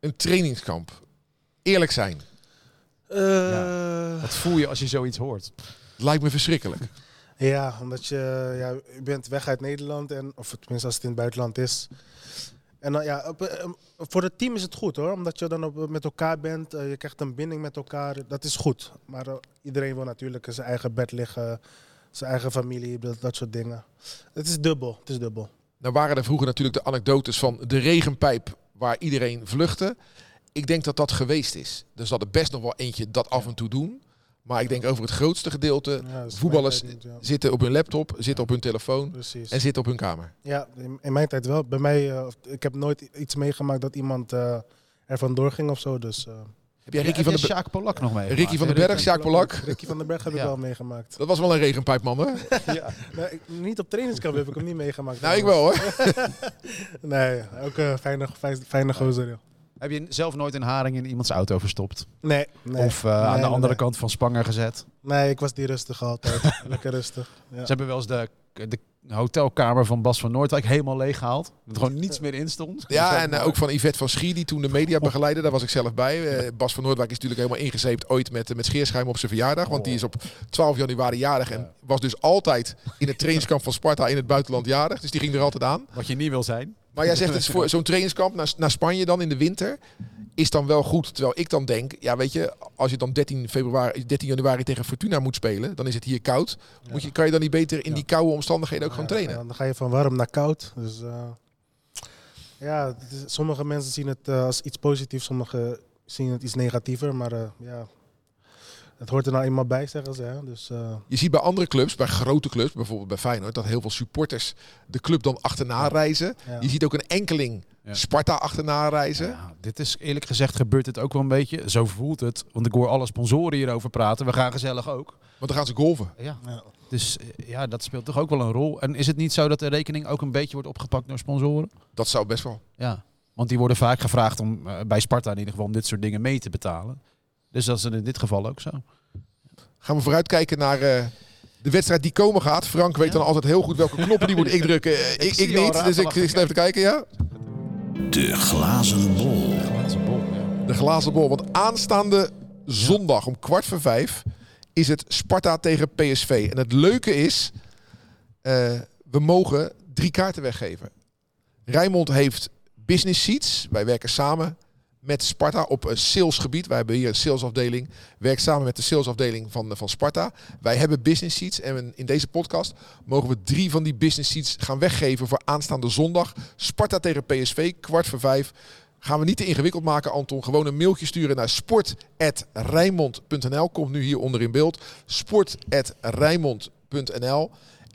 een trainingskamp? Eerlijk zijn. Eh, Wat voel je als je zoiets hoort? Lijkt me verschrikkelijk. Ja, omdat je, ja, je bent weg uit Nederland, en, of tenminste als het in het buitenland is. En dan, ja, op, eh, voor het team is het goed hoor, omdat je dan op, met elkaar bent, eh, je krijgt een binding met elkaar, dat is goed. Maar eh, iedereen wil natuurlijk in zijn eigen bed liggen, zijn eigen familie, dat, dat soort dingen. Het is dubbel, het is dubbel. Nou waren er vroeger natuurlijk de anekdotes van de regenpijp waar iedereen vluchtte. Ik denk dat dat geweest is. Er zal er best nog wel eentje dat af en toe doen. Maar ik denk over het grootste gedeelte, Ja, voetballers niet, ja. zitten op hun laptop, zitten op hun telefoon Precies. en zitten op hun kamer. Ja, in, mijn tijd wel. Bij mij, eh, ik heb nooit iets meegemaakt dat iemand eh er vandoor ging of zo. Dus, eh, Heb jij Ricky van den Berg? Sjaak Polak nog mee? Ricky van den Berg, Sjaak Polak. Ricky van den Berg heb ik Ja. wel meegemaakt. Dat was wel een regenpijpman hoor. ja. nee, ik- niet op trainingskamp heb ik hem niet meegemaakt. Nou, ik wel hoor. Nee, ook een fijne, fijne, fijne gozer. Heb je zelf nooit een haring in iemands auto verstopt? Nee, nee. of eh, Nee, aan de nee, andere nee. kant van Spanger gezet? Nee, ik was die rustig altijd. Lekker rustig. Ja. Ze hebben wel eens de, de hotelkamer van Bas van Noordwijk helemaal leeggehaald. Dat er gewoon niets meer in stond. Ja, en eh, ook van Yvette van Schie, die toen de media begeleidde. Daar was ik zelf bij. Eh, Bas van Noordwijk is natuurlijk helemaal ingezeept ooit met, eh, met scheerschuim op zijn verjaardag. Want die is op 12 januari jarig en was dus altijd in het trainingskamp van Sparta in het buitenland jarig. Dus die ging er altijd aan. Wat je niet wil zijn. Maar jij zegt het voor zo'n trainingskamp naar, naar Spanje dan in de winter is dan wel goed. Terwijl ik dan denk, ja weet je, als je dan 13, februari, 13 januari tegen Fortuna moet spelen, dan is het hier koud. Moet je, kan je dan niet beter in die koude omstandigheden ook Ja, trainen? ja, dan ga je van warm naar koud. Dus eh, ja, is- sommige mensen zien het eh, als iets positiefs, sommigen zien het iets negatiever. Maar eh, ja, het hoort er nou eenmaal bij, zeggen ze. Hè? Dus eh, Je ziet bij andere clubs, bij grote clubs, bijvoorbeeld bij Feyenoord, dat heel veel supporters de club dan achterna reizen. ja. Je ziet ook een enkeling Ja. Sparta achterna reizen. Ja, dit is eerlijk gezegd gebeurt het ook wel een beetje. Zo voelt het. Want ik hoor alle sponsoren hierover praten. We gaan gezellig ook. Want dan gaan ze golven. Ja. Ja. Dus eh, ja, dat speelt toch ook wel een rol. En is het niet zo dat de rekening ook een beetje wordt opgepakt door sponsoren? Dat zou best wel. Ja. Want die worden vaak gevraagd om eh, bij Sparta in ieder geval om dit soort dingen mee te betalen. Dus dat is in dit geval ook zo. Gaan we vooruitkijken naar eh, de wedstrijd die komen gaat. Frank weet Ja. dan altijd heel goed welke knoppen die moet ik drukken. Eh, ik, ik al niet, dus ik, ik even te kijken, ja. De glazen bol. De glazen bol. Want aanstaande zondag om kwart voor vijf is het Sparta tegen PSV. En het leuke is, eh, we mogen drie kaarten weggeven. Rijnmond heeft business seats. Wij werken samen met Sparta op een salesgebied. Wij hebben hier een salesafdeling. Werk samen met de salesafdeling van, van Sparta. Wij hebben business seats. En in deze podcast mogen we drie van die business seats gaan weggeven voor aanstaande zondag. Sparta tegen PSV, kwart voor vijf. Gaan we niet te ingewikkeld maken, Anton. Gewoon een mailtje sturen naar sport.rijnmond.nl. Komt nu hier onder in beeld. Sport.rijnmond.nl.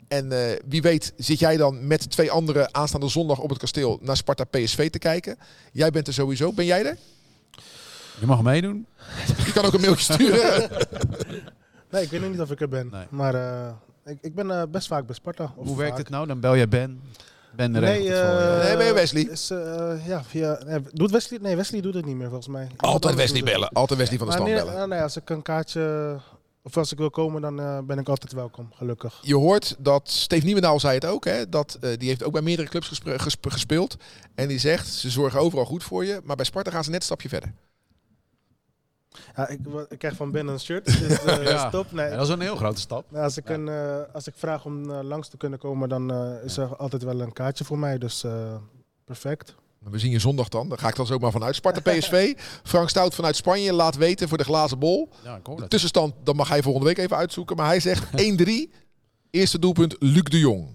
En eh, wie weet zit jij dan met twee anderen aanstaande zondag op het kasteel naar Sparta PSV te kijken. Jij bent er sowieso. Ben jij er? Je mag meedoen. Je kan ook een mailtje sturen. Nee, ik weet nog niet of ik er ben. Nee. Maar eh, ik, ik ben eh, best vaak bij Sparta. Of Hoe werkt vaak. het nou? Dan bel jij Ben. Ben de Nee, je. Nee, ben je Wesley? Is, eh, ja, via, nee, doet Wesley? Nee, Wesley doet het niet meer volgens mij. Altijd Wesley bellen. Altijd Wesley van de stand nee, bellen. eh, nee, als ik een kaartje, of als ik wil komen, dan eh, ben ik altijd welkom, gelukkig. Je hoort dat Steve Nieuwendaal zei het ook. Hè, dat, eh, die heeft ook bij meerdere clubs gespeeld. En die zegt, ze zorgen overal goed voor je. Maar bij Sparta gaan ze net een stapje verder. Ja, ik, krijg van Ben een shirt, dus eh, Ja. stop. Nee. Ja, dat is een heel grote stap. Nou, als, ik een, eh, als ik vraag om eh, langs te kunnen komen, dan eh, is er altijd wel een kaartje voor mij. Dus eh, perfect. Maar We zien je zondag dan. Daar ga ik dan zomaar vanuit. Sparta PSV. Frank Stout vanuit Spanje laat weten voor de glazen bol. Ja, ik De tussenstand, dan mag hij volgende week even uitzoeken. Maar hij zegt 1-3. Eerste doelpunt Luc de Jong.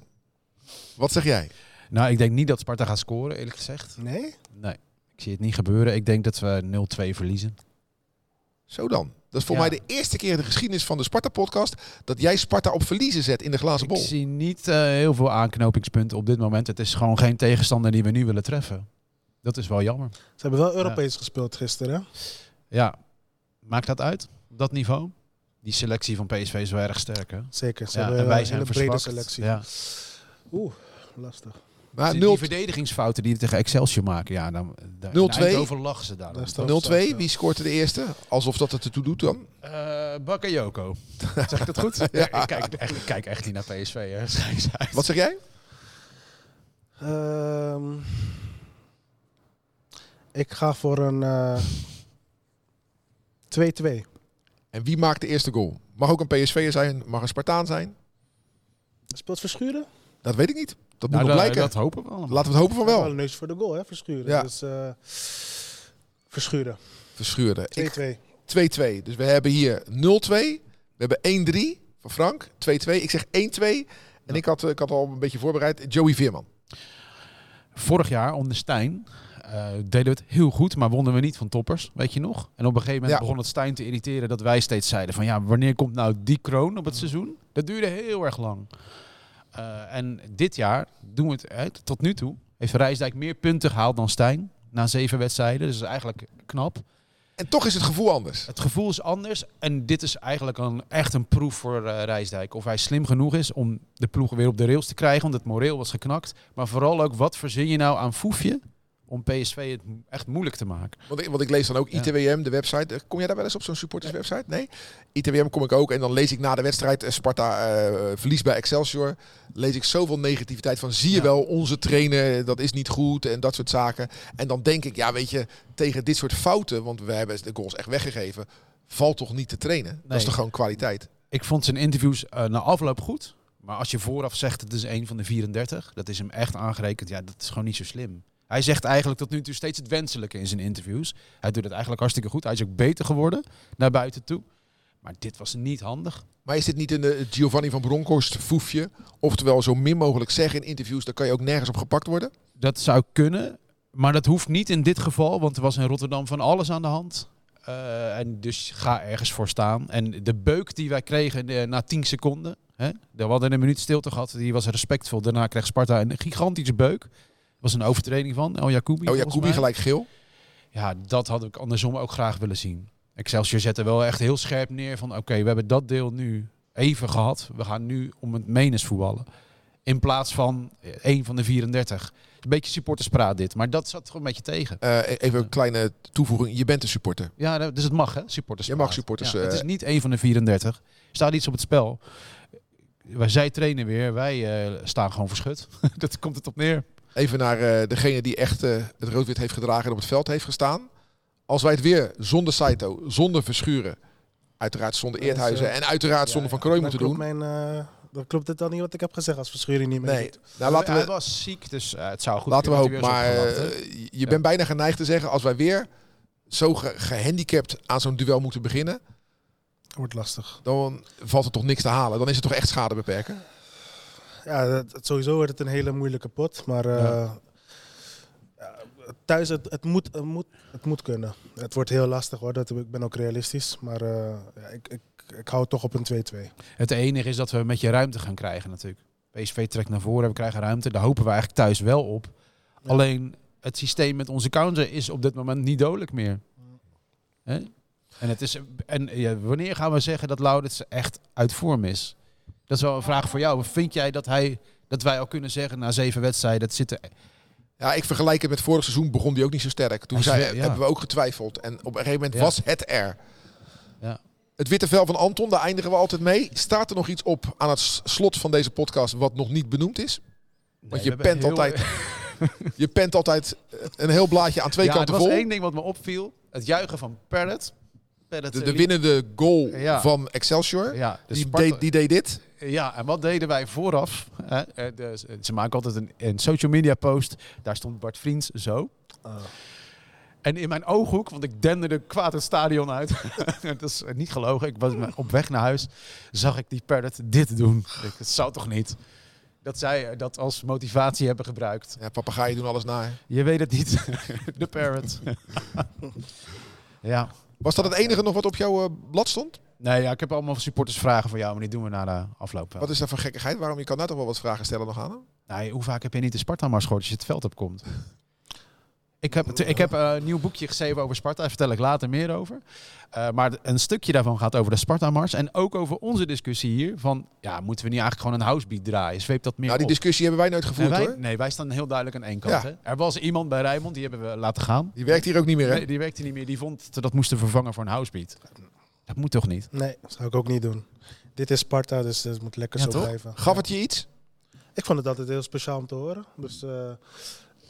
Wat zeg jij? Nou, ik denk niet dat Sparta gaat scoren, eerlijk gezegd. Nee? Nee, ik zie het niet gebeuren. Ik denk dat we 0-2 verliezen. Zo dan. Dat is voor Ja. mij de eerste keer in de geschiedenis van de Sparta-podcast... dat jij Sparta op verliezen zet in de glazen Ik bol. zie niet eh, heel veel aanknopingspunten op dit moment. Het is gewoon geen tegenstander die we nu willen treffen. Dat is wel jammer. Ze hebben wel Europees gespeeld gisteren. hè? Ja, maakt dat uit op dat niveau? Die selectie van PSV is wel erg sterk, hè? Zeker. Ze Ja, hebben en wij een zijn hele brede selectie. Ja. Oeh, lastig. Maar die, 0 die verdedigingsfouten die we tegen Excelsior maken, ja, dan, dan 0-2. in Eindhoven lachen ze daar. Dat is dan. toch- 0-2. Wie scoort er de eerste? Alsof dat het ertoe doet dan. Eh Bakayoko. zeg ik dat goed? ja. ik, kijk echt, ik kijk echt niet naar PSV, hè? Wat zeg jij? Ehm, ik ga voor een eh, 2-2. En wie maakt de eerste goal? Mag ook een PSV'er zijn, mag een Spartaan zijn. Speelt Verschuren? Dat weet ik niet. Dat moet Nou, nog dat, blijken. dat hopen we allemaal. Laten we het hopen van Wel wel. een neus voor de goal, hè, Verschuren. Ja. Dus eh, Verschuren. Verschuren. 2-2. Ik- 2-2. Dus we hebben hier 0-2. We hebben 1-3 van Frank. 2-2. Ik zeg 1-2. En ik, had, ik had al een beetje voorbereid. Joey Veerman. Vorig jaar onder Stijn eh, deden we het heel goed, maar wonnen we niet van toppers, weet je nog? En op een gegeven moment Ja. begon het Stijn te irriteren dat wij steeds zeiden van ja, wanneer komt nou die kroon Mm. op het seizoen? Dat duurde heel erg lang. Eh, en dit jaar doen we het uit. Tot nu toe heeft Rijsdijk meer punten gehaald dan Stijn na zeven wedstrijden. Dus dat is eigenlijk knap. En toch is het gevoel anders. Het gevoel is anders en dit is eigenlijk een, echt een proef voor eh, Rijsdijk. Of hij slim genoeg is om de ploeg weer op de rails te krijgen, want het moreel was geknakt. Maar vooral ook, wat verzin je nou aan Foefje om PSV het echt moeilijk te maken? Want ik, want ik lees dan ook. ITWM, de website. Eh, Kom jij daar wel eens op zo'n supporterswebsite? Nee? ITWM kom ik ook. En dan lees ik na de wedstrijd eh, Sparta eh verlies bij Excelsior. Lees ik zoveel negativiteit van zie je wel, onze trainer, dat is niet goed en dat soort zaken. En dan denk ik, ja weet je, tegen dit soort fouten, want we hebben de goals echt weggegeven, valt toch niet te trainen? Dat is toch gewoon kwaliteit? Ik vond zijn interviews na afloop goed. Maar als je vooraf zegt het is een van de 34, dat is hem echt aangerekend. Ja, dat is gewoon niet zo slim. Hij zegt eigenlijk tot nu toe steeds het wenselijke in zijn interviews. Hij doet het eigenlijk hartstikke goed. Hij is ook beter geworden naar buiten toe. Maar dit was niet handig. Maar is dit niet een eh, Giovanni van Bronckhorst foefje? Oftewel zo min mogelijk zeggen in interviews, dan kan je ook nergens op gepakt worden? Dat zou kunnen, maar dat hoeft niet in dit geval, want er was in Rotterdam van alles aan de hand. Eh, en dus ga ergens voor staan. En de beuk die wij kregen eh, na 10 seconden, hè, we hadden een minuut stilte gehad, die was respectvol. Daarna kreeg Sparta een gigantische beuk. Was een overtreding van El Jacoubi. Ja, volgens Koebi mij. gelijk geel. Ja, dat had ik andersom ook graag willen zien. Excelsior zette wel echt heel scherp neer van oké, we hebben dat deel nu even gehad. We gaan nu om het menens voetballen. In plaats van eh, één van de 34. Een beetje supporterspraat dit, maar dat zat gewoon een beetje tegen. Eh, even een kleine toevoeging. Je bent een supporter. Ja, dus het mag hè, supporters. Je mag supporters, het is eh, niet één van de 34. Er staat iets op het spel. Wij, zij trainen weer, wij staan gewoon verschut. dat komt het op neer. Even naar eh, degene die echt eh, het rood-wit heeft gedragen en op het veld heeft gestaan. Als wij het weer zonder Saito, zonder Verschuren, uiteraard zonder Dat Eerthuizen eh, en uiteraard zonder Van Krooij Dan moeten doen. Mijn, eh, dan klopt het dan niet wat ik heb gezegd als Verschuren niet meer Nee, doet. nou, laten Hij we, was ziek, dus het zou goed laten we hopen. dat Maar je bent bijna geneigd te zeggen, als wij weer zo ge- gehandicapt aan zo'n duel moeten beginnen, Wordt lastig. dan valt er toch niks te halen. Dan is het toch echt schade beperken. Ja, sowieso wordt het een hele moeilijke pot. Maar eh, Ja. thuis, het, het, moet, het, moet, het moet kunnen. Het wordt heel lastig hoor. Dat, ik ben ook realistisch. Maar eh, ja, ik, ik, ik hou toch op een 2-2. Het enige is dat we een beetje ruimte gaan krijgen natuurlijk. PSV trekt naar voren, we krijgen ruimte. Daar hopen we eigenlijk thuis wel op. Ja. Alleen het systeem met onze counter is op dit moment niet dodelijk meer. Hè? En, het is, en ja, wanneer gaan we zeggen dat Laurits echt uit vorm is? Dat is wel een vraag voor jou. Vind jij dat, hij, dat wij al kunnen zeggen na zeven wedstrijden... Het zit er, Ja, ik vergelijk het met vorig seizoen, begon die ook niet zo sterk. Toen zei, ja. hebben we ook getwijfeld. En op een gegeven moment Ja. was het er. Ja. Het witte vel van Anton, daar eindigen we altijd mee. Staat er nog iets op aan het slot van deze podcast wat nog niet benoemd is? Want je pent heel- altijd, je pent altijd een heel blaadje aan twee ja, kanten er was vol. één ding wat me opviel. Het juichen van Parrot. De, eh, de winnende goal Ja. van Excelsior. Ja, de die, deed, die deed dit. Ja, en wat deden wij vooraf? Hè? Eh, de- ze maken altijd een, een social media post. Daar stond Bart Vriends zo. En in mijn ooghoek, want ik denderde kwaad het stadion uit. dat is niet gelogen. Ik was op weg naar huis. Zag ik die Parrot dit doen. Ik, zou toch niet? Dat zij dat als motivatie hebben gebruikt. Ja, papegaaien doen alles na. hè. Je weet het niet. De Parrot. ja. Was dat het enige nog wat op jouw eh, blad stond? Nee, ja, ik heb allemaal supportersvragen voor jou, maar die doen we na de afloop wel. Wat is dat voor gekkigheid? Waarom je kan nou toch wel wat vragen stellen nog aan hem? Nee, hoe vaak heb je niet de Sparta-mars gehoord als je het veld opkomt? Ik heb, ik heb eh, een nieuw boekje geschreven over Sparta, daar vertel ik later meer over. Eh, maar een stukje daarvan gaat over de Sparta-mars en ook over onze discussie hier. Van, ja, moeten we niet eigenlijk gewoon een housebeat draaien? Zweept dat meer Nou, die op? discussie hebben wij nooit gevoerd wij, hoor. nee, wij staan heel duidelijk aan één kant. Ja. Hè? Er was iemand bij Rijmond, die hebben we laten gaan. Die werkt hier ook niet meer hè? Nee, die werkte niet meer, die vond dat we dat moesten vervangen voor een housebeat. Dat moet toch niet? Nee, dat zou ik ook niet doen. Dit is Sparta, dus het moet lekker Ja, zo toch? blijven. Gaf Ja. het je iets? Ik vond het altijd heel speciaal om te horen. Dus eh,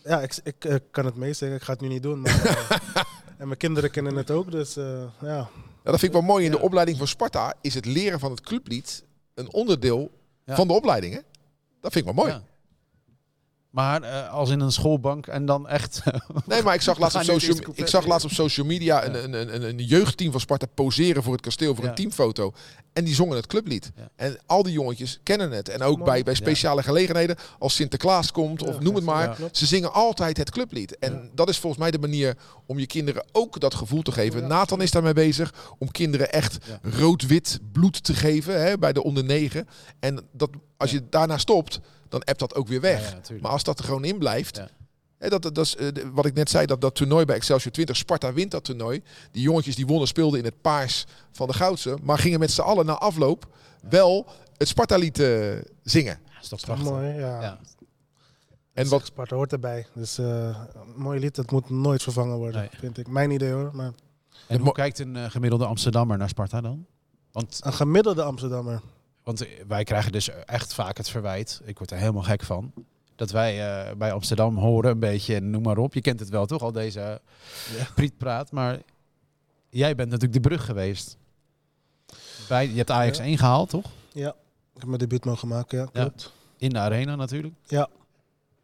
ja, ik, ik eh, kan het meezingen. Ik ga het nu niet doen. Maar, eh, en mijn kinderen kennen het ook. Dus eh, ja, Ja, dat vind ik wel mooi. In de Ja. opleiding van Sparta is het leren van het clublied een onderdeel Ja. van de opleiding. Hè? Dat vind ik wel mooi. Maar eh, als in een schoolbank en dan echt... Nee, maar ik zag, laatst op social, ik zag laatst op social media een, een, een, een jeugdteam van Sparta poseren voor het kasteel voor Ja. een teamfoto. En die zongen het clublied. Ja. En al die jongetjes kennen het. En ook Mooi. bij, bij speciale gelegenheden, als Sinterklaas komt of Ja, noem het maar. ja. Ze zingen altijd het clublied. En dat is volgens mij de manier om je kinderen ook dat gevoel te geven. Ja. Nathan is daarmee bezig om kinderen echt Ja. rood-wit bloed te geven hè, bij de onder negen. En dat, als je daarna stopt, dan appt dat ook weer weg. Ja, ja, natuurlijk. maar als dat er gewoon in blijft, dat, dat, dat is eh, wat ik net zei, dat, dat toernooi bij Excelsior 20, Sparta wint dat toernooi. Die jongetjes die wonnen speelden in het paars van de Goudse, maar gingen met z'n allen na afloop wel het Sparta-lied eh, zingen. Dat is toch prachtig. Mooi, ja. Ja. En wat, Sparta hoort erbij. Dus eh, een mooi lied, dat moet nooit vervangen worden, Nee. vind ik. Mijn idee hoor, maar En hoe kijkt een gemiddelde Amsterdammer naar Sparta dan? Want, een gemiddelde Amsterdammer. Want wij krijgen dus echt vaak het verwijt, ik word er helemaal gek van, dat wij eh, bij Amsterdam horen een beetje, en noem maar op. Je kent het wel toch, al deze Ja. prietpraat. Maar jij bent natuurlijk de brug geweest. Bij, je hebt Ajax Ja. 1 gehaald, toch? Ja, ik heb mijn debuut mogen maken, ja, Ja. klopt. In de arena natuurlijk. Ja.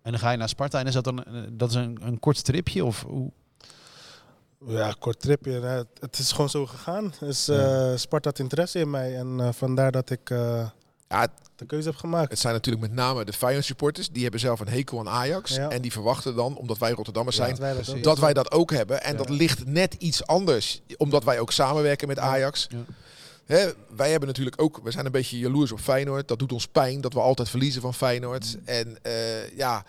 En dan ga je naar Sparta en is dat dan eh, dat is een, een kort stripje? Of hoe? Ja, kort tripje. Het, het is gewoon zo gegaan. Dus, Ja. eh, Sparta had interesse in mij en eh, vandaar dat ik eh, ja, de keuze heb gemaakt. het zijn natuurlijk met name de Feyenoord supporters, die hebben zelf een hekel aan Ajax. Ja. En die verwachten dan, omdat wij Rotterdammers Ja, zijn, Dat wij dat ook- dat wij dat ook hebben. En dat ligt net iets anders, omdat wij ook samenwerken met Ajax. Hè, wij hebben natuurlijk ook, we zijn een beetje jaloers op Feyenoord. Dat doet ons pijn dat we altijd verliezen van Feyenoord. En eh, ja,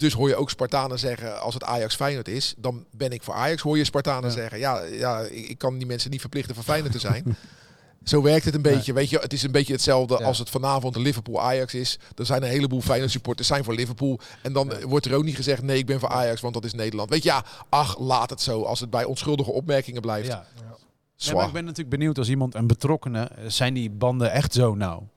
dus hoor je ook Spartanen zeggen als het Ajax Feyenoord is, dan ben ik voor Ajax. Hoor je Spartanen Ja. zeggen, ja, ja, ik, kan die mensen niet verplichten voor Feyenoord te zijn. Zo werkt het een beetje. Weet je, het is een beetje hetzelfde Ja. als het vanavond de Liverpool Ajax is. Er zijn een heleboel Feyenoord supporters zijn voor Liverpool. En dan wordt er ook niet gezegd, nee, ik ben voor Ajax, want dat is Nederland. Weet je, ja, ach, laat het zo. Als het bij onschuldige opmerkingen blijft. Ja. Maar ik ben natuurlijk benieuwd als iemand, een betrokkenen, eh, zijn die banden echt zo nauw?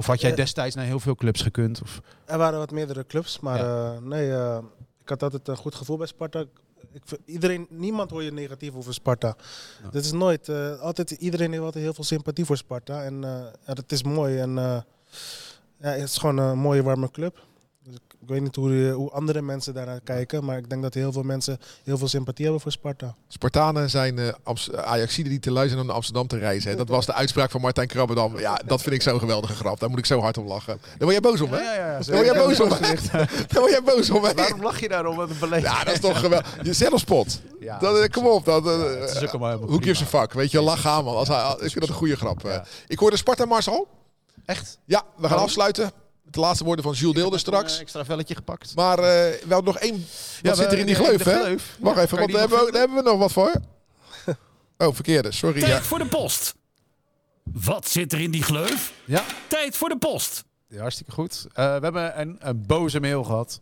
Of had jij Eh, destijds naar heel veel clubs gekund? Of, Er waren wat meerdere clubs, maar eh, nee, eh, ik had altijd een goed gevoel bij Sparta. Ik, iedereen, niemand hoor je negatief over Sparta. Dat is nooit. altijd, iedereen heeft altijd heel veel sympathie voor Sparta. En ja, dat is mooi. En ja, het is gewoon een mooie, warme club. Ik, weet niet hoe, die- hoe andere mensen daarnaar kijken, maar ik denk dat heel veel mensen heel veel sympathie hebben voor Sparta. Spartanen zijn eh Ajaxiden die te lui zijn om naar Amsterdam te reizen. Hè. Dat was de uitspraak van Martijn Krabbedam. Ja, dat vind ik zo'n geweldige grap. Daar moet ik zo hard om lachen. Daar word jij boos om, hè? Daar word jij boos om. Daar word jij boos om, hè? Waarom lach je daarom? Wat een belediging. Ja, dat is toch geweldig. Je zelfspot. Ja, Dat, eh, kom op. Dat, eh, helemaal Hoe gives a fuck? Weet je, lach aan, man. Als hij, ik vind dat een goede grap. eh. Ja. Ik hoorde Sparta Marcel. Echt? Ja, we gaan Oh. afsluiten. Met de laatste woorden van Jules Deelder Ik heb nog straks. Een extra velletje gepakt. Maar eh, we hadden nog één. Wat zit er in die de- gleuf, hè? gleuf. Wacht Ja, even, want daar hebben, we, daar hebben we nog wat voor. Oh, verkeerde. Sorry. Tijd Ja. voor de post. Wat zit er in die gleuf? Ja, Tijd voor de post. Ja, hartstikke goed. Eh, we hebben een, een boze mail gehad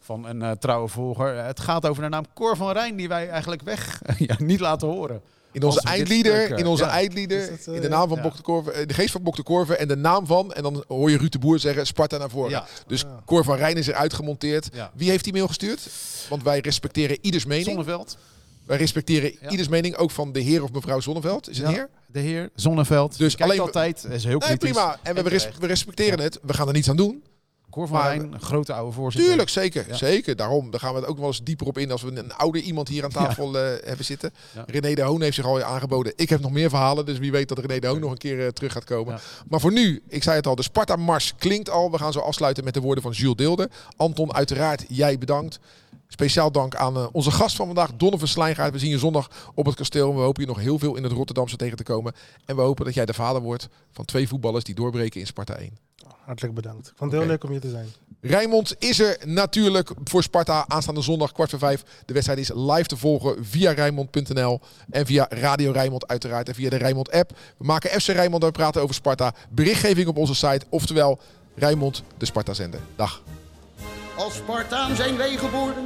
van een eh, trouwe volger. Het gaat over de naam Cor van Rijn, die wij eigenlijk weg ja, niet laten horen. In onze eindlieder, eh, in onze ja. eindlieder, dat, eh, in de naam van ja. Bok de Korver, in de geest van Bok de Korver en de naam van, en dan hoor je Ruud de Boer zeggen, Sparta naar voren. Ja. Dus Ja. Cor van Rijn is er uitgemonteerd. Ja. Wie heeft die mail gestuurd? Want wij respecteren ieders mening. Zonneveld, Wij respecteren Ja. ieders mening, ook van de heer of mevrouw Zonneveld. Is het Ja. heer? de heer Zonneveld. Dus alleen altijd, is heel Nee, prima. En we, we respecteren het. We gaan er niets aan doen. Cor van Maar- Rijn, een grote oude voorzitter. Tuurlijk, zeker. Ja. Zeker. Daarom. Daar gaan we het ook wel eens dieper op in als we een oude iemand hier aan tafel eh, hebben zitten. Ja. René de Hoon heeft zich al aangeboden. Ik heb nog meer verhalen, dus wie weet dat René de Hoon nog een keer eh, terug gaat komen. Maar voor nu, ik zei het al, de Sparta Mars klinkt al. We gaan zo afsluiten met de woorden van Jules Deelder. Anton, uiteraard, jij bedankt. Speciaal dank aan eh, onze gast van vandaag, Donovan Slijngaard. We zien je zondag op het kasteel. We hopen je nog heel veel in het Rotterdamse tegen te komen. En we hopen dat jij de vader wordt van twee voetballers die doorbreken in Sparta 1. Hartelijk bedankt. Ik vond het heel leuk om hier te zijn. Rijnmond is er natuurlijk voor Sparta aanstaande zondag kwart voor vijf. De wedstrijd is live te volgen via Rijnmond.nl en via Radio Rijnmond uiteraard en via de Rijnmond app. We maken FC Rijnmond en we praten over Sparta. Berichtgeving op onze site, oftewel Rijnmond de Sparta zender. Dag. Als Spartaan zijn wij geboren,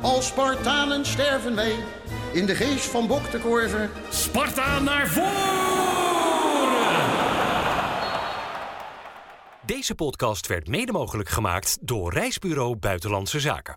als Spartanen sterven wij. In de geest van Bok de Korver Sparta naar voren! Deze podcast werd mede mogelijk gemaakt door Reisbureau Buitenlandse Zaken.